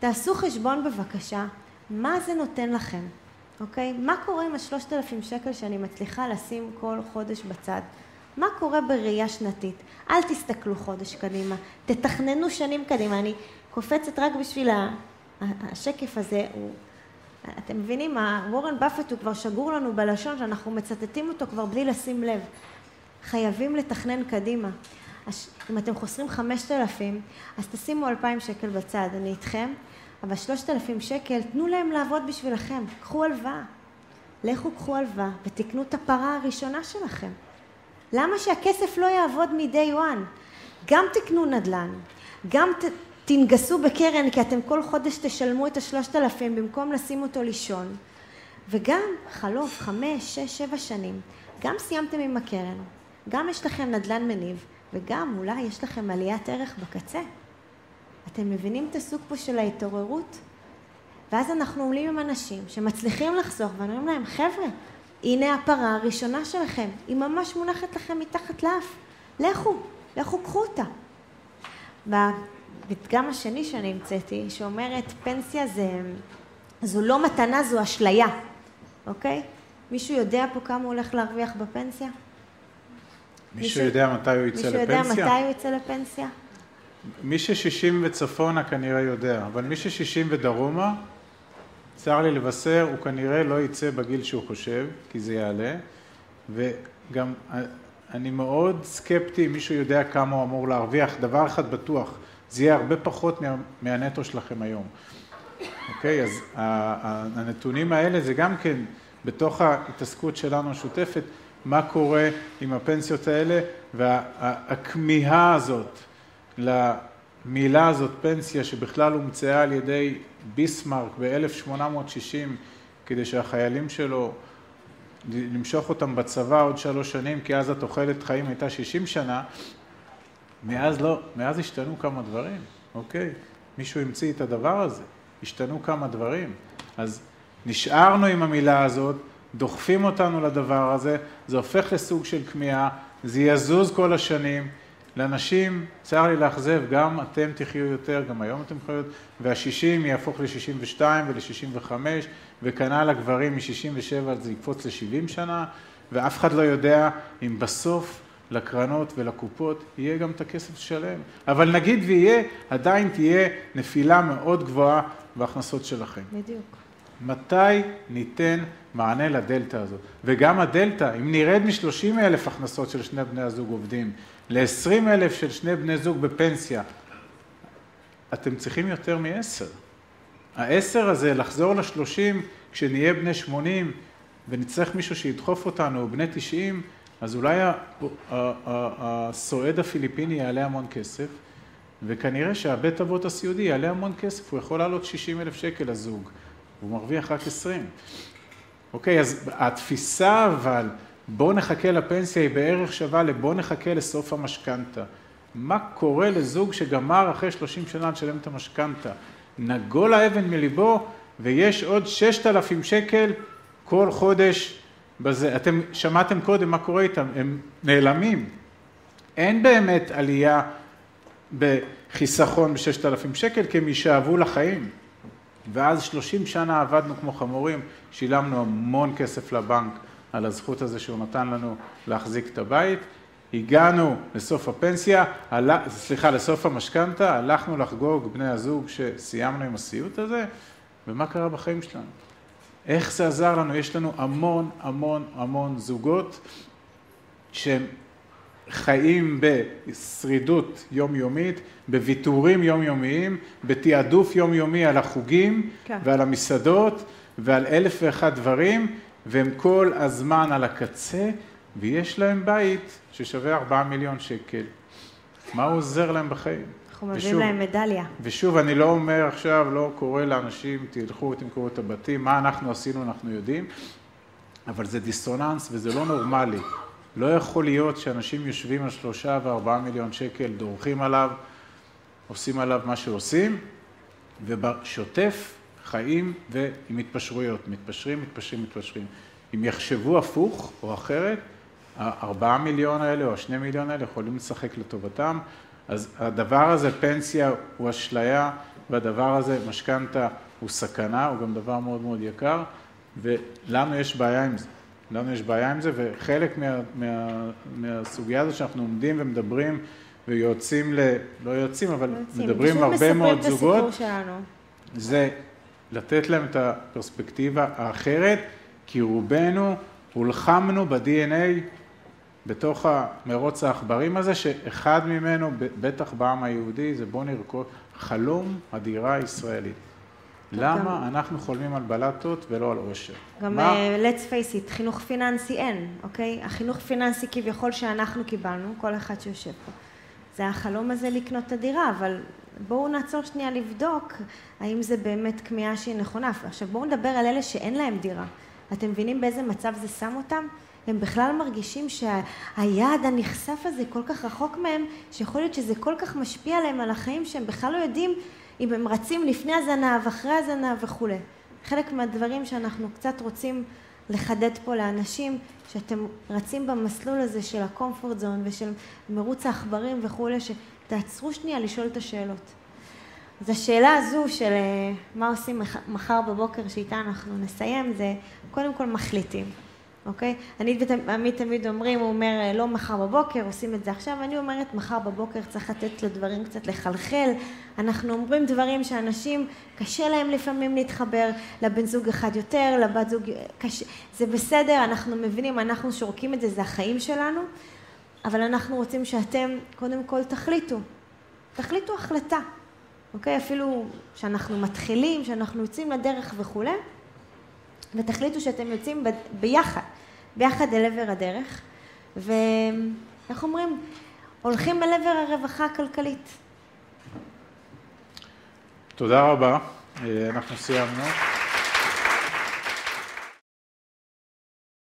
תעשו חשבון בבקשה, מה זה נותן לכם, אוקיי? מה קורה עם השלושת אלפים שקל שאני מצליחה לשים כל חודש בצד? מה קורה בראייה שנתית? אל תסתכלו חודש קדימה, תתכננו שנים קדימה. אני קופצת רק בשביל השקף הזה, הוא... אתם מבינים, וורן באפט הוא כבר שגור לנו בלשון שאנחנו מצטטים אותו כבר בלי לשים לב. חייבים לתכנן קדימה. אם אתם חוסרים חמשת אלפים, אז תשימו אלפיים שקל בצד, אני איתכם, אבל שלושת אלפים שקל, תנו להם לעבוד בשבילכם, קחו הלוואה. לכו קחו הלוואה ותקנו את הפרה הראשונה שלכם. למה שהכסף לא יעבוד מ-day one? גם תקנו נדל"ן, גם ת, תנגסו בקרן כי אתם כל חודש תשלמו את השלושת אלפים במקום לשים אותו לישון וגם חלוף חמש, שש, שבע שנים גם סיימתם עם הקרן, גם יש לכם נדל"ן מניב וגם אולי יש לכם עליית ערך בקצה. אתם מבינים את הסוג פה של ההתעוררות? ואז אנחנו עולים עם אנשים שמצליחים לחסוך ואומרים להם חבר'ה הנה הפרה הראשונה שלכם, היא ממש מונחת לכם מתחת לאף, לכו, לכו קחו אותה. הפתגם השני שאני המצאתי, שאומרת פנסיה זה, זו לא מתנה, זו אשליה, אוקיי? מישהו יודע פה כמה הוא הולך להרוויח בפנסיה? מישהו יודע מתי הוא יצא לפנסיה? מישהו יודע מתי הוא יצא לפנסיה? מי ששישים וצפונה כנראה יודע, אבל מי ששישים ודרומה, צר לי לבשר, הוא כנראה לא יצא בגיל שהוא חושב, כי זה יעלה, וגם אני מאוד סקפטי אם מישהו יודע כמה הוא אמור להרוויח, דבר אחד בטוח, זה יהיה הרבה פחות מה, מהנטו שלכם היום. אוקיי, אז הנתונים האלה זה גם כן בתוך ההתעסקות שלנו המשותפת, מה קורה עם הפנסיות האלה והכמיהה הזאת למילה הזאת פנסיה שבכלל הומצאה על ידי ביסמרק ב-1860 כדי שהחיילים שלו, למשוך אותם בצבא עוד שלוש שנים כי אז התוחלת חיים הייתה 60 שנה מאז לא, מאז השתנו כמה דברים, אוקיי? מישהו המציא את הדבר הזה, השתנו כמה דברים. אז נשארנו עם המילה הזאת, דוחפים אותנו לדבר הזה, זה הופך לסוג של כמיהה, זה יזוז כל השנים. לאנשים, צר לי לאכזב, גם אתם תחיו יותר, גם היום אתם חיו יותר, וה-60 יהפוך ל-62 ול-65, וכנ"ל הגברים מ-67 זה יקפוץ ל-70 שנה, ואף אחד לא יודע אם בסוף לקרנות ולקופות יהיה גם את הכסף שלם. אבל נגיד ויהיה, עדיין תהיה נפילה מאוד גבוהה בהכנסות שלכם. בדיוק. מתי ניתן מענה לדלתא הזאת? וגם הדלתא, אם נרד מ-30 אלף הכנסות של שני בני הזוג עובדים ל-20 אלף של שני בני זוג בפנסיה, אתם צריכים יותר מ-10. ה-10 הזה, לחזור ל-30 כשנהיה בני 80 ונצטרך מישהו שידחוף אותנו, בני 90, אז אולי הסועד הפיליפיני יעלה המון כסף, וכנראה שהבית אבות הסיעודי יעלה המון כסף, הוא יכול לעלות 60 אלף שקל לזוג, הוא מרוויח רק 20. אוקיי, אז התפיסה אבל, בואו נחכה לפנסיה היא בערך שווה לבואו נחכה לסוף המשכנתה. מה קורה לזוג שגמר אחרי 30 שנה לשלם את המשכנתה? נגול האבן מליבו ויש עוד 6,000 שקל כל חודש בזה. אתם שמעתם קודם מה קורה איתם, הם נעלמים. אין באמת עלייה בחיסכון ב-6,000 שקל כי הם יישאבו לחיים. ואז 30 שנה עבדנו כמו חמורים, שילמנו המון כסף לבנק על הזכות הזו שהוא נתן לנו להחזיק את הבית. הגענו לסוף הפנסיה, סליחה, לסוף המשכנתה, הלכנו לחגוג בני הזוג שסיימנו עם הסיוט הזה, ומה קרה בחיים שלנו? איך זה עזר לנו? יש לנו המון המון המון זוגות שהם חיים בשרידות יומיומית, בוויתורים יומיומיים, בתעדוף יומיומי על החוגים כן. ועל המסעדות ועל אלף ואחד דברים, והם כל הזמן על הקצה, ויש להם בית ששווה ארבעה מיליון שקל. מה הוא עוזר להם בחיים? אנחנו מביאים להם מדליה. ושוב, אני לא אומר עכשיו, לא קורא לאנשים, תלכו, תמכרו את הבתים, מה אנחנו עשינו, אנחנו יודעים, אבל זה דיסוננס וזה לא נורמלי. לא יכול להיות שאנשים יושבים על שלושה וארבעה מיליון שקל, דורכים עליו, עושים עליו מה שעושים, ובשוטף חיים ועם התפשרויות, מתפשרים, מתפשרים, מתפשרים. אם יחשבו הפוך או אחרת, הארבעה מיליון האלה או השני מיליון האלה יכולים לשחק לטובתם. אז הדבר הזה, פנסיה הוא אשליה, והדבר הזה, משכנתה, הוא סכנה, הוא גם דבר מאוד מאוד יקר, ולנו יש בעיה עם זה. לנו יש בעיה עם זה, וחלק מה, מה, מהסוגיה הזאת שאנחנו עומדים ומדברים ויועצים ל... לא יועצים, אבל יועצים. מדברים עם הרבה מאוד זוגות, זה לתת להם את הפרספקטיבה האחרת, כי רובנו הולחמנו ב-DNA בתוך המרוץ העכברים הזה, שאחד ממנו, בטח בעם היהודי, זה בוא נרכוש חלום הדירה הישראלית. למה אנחנו חולמים על בלטות ולא על עושר? גם מה... uh, let's face it, חינוך פיננסי אין, אוקיי? החינוך פיננסי כביכול שאנחנו קיבלנו, כל אחד שיושב פה. זה החלום הזה לקנות את הדירה, אבל בואו נעצור שנייה לבדוק האם זה באמת כמיהה שהיא נכונה. עכשיו בואו נדבר על אלה שאין להם דירה. אתם מבינים באיזה מצב זה שם אותם? הם בכלל מרגישים שהיעד הנכסף הזה כל כך רחוק מהם, שיכול להיות שזה כל כך משפיע עליהם על החיים שהם בכלל לא יודעים אם הם רצים לפני הזנב, אחרי הזנב וכולי. חלק מהדברים שאנחנו קצת רוצים לחדד פה לאנשים, שאתם רצים במסלול הזה של ה-comfort zone ושל מרוץ העכברים וכולי, שתעצרו שנייה לשאול את השאלות. אז השאלה הזו של אה, מה עושים מחר בבוקר שאיתה אנחנו נסיים, זה קודם כל מחליטים. אוקיי? אני ועמית תמיד אומרים, הוא אומר, לא מחר בבוקר, עושים את זה עכשיו, אני אומרת, מחר בבוקר צריך לתת לדברים קצת לחלחל. אנחנו אומרים דברים שאנשים, קשה להם לפעמים להתחבר, לבן זוג אחד יותר, לבת זוג, קשה, זה בסדר, אנחנו מבינים, אנחנו שורקים את זה, זה החיים שלנו, אבל אנחנו רוצים שאתם, קודם כל, תחליטו. תחליטו החלטה, אוקיי? אפילו שאנחנו מתחילים, שאנחנו יוצאים לדרך וכולי. ותחליטו שאתם יוצאים ביחד, ביחד אל עבר הדרך, ואיך אומרים? הולכים אל עבר הרווחה הכלכלית. תודה רבה, אה, אנחנו סיימנו.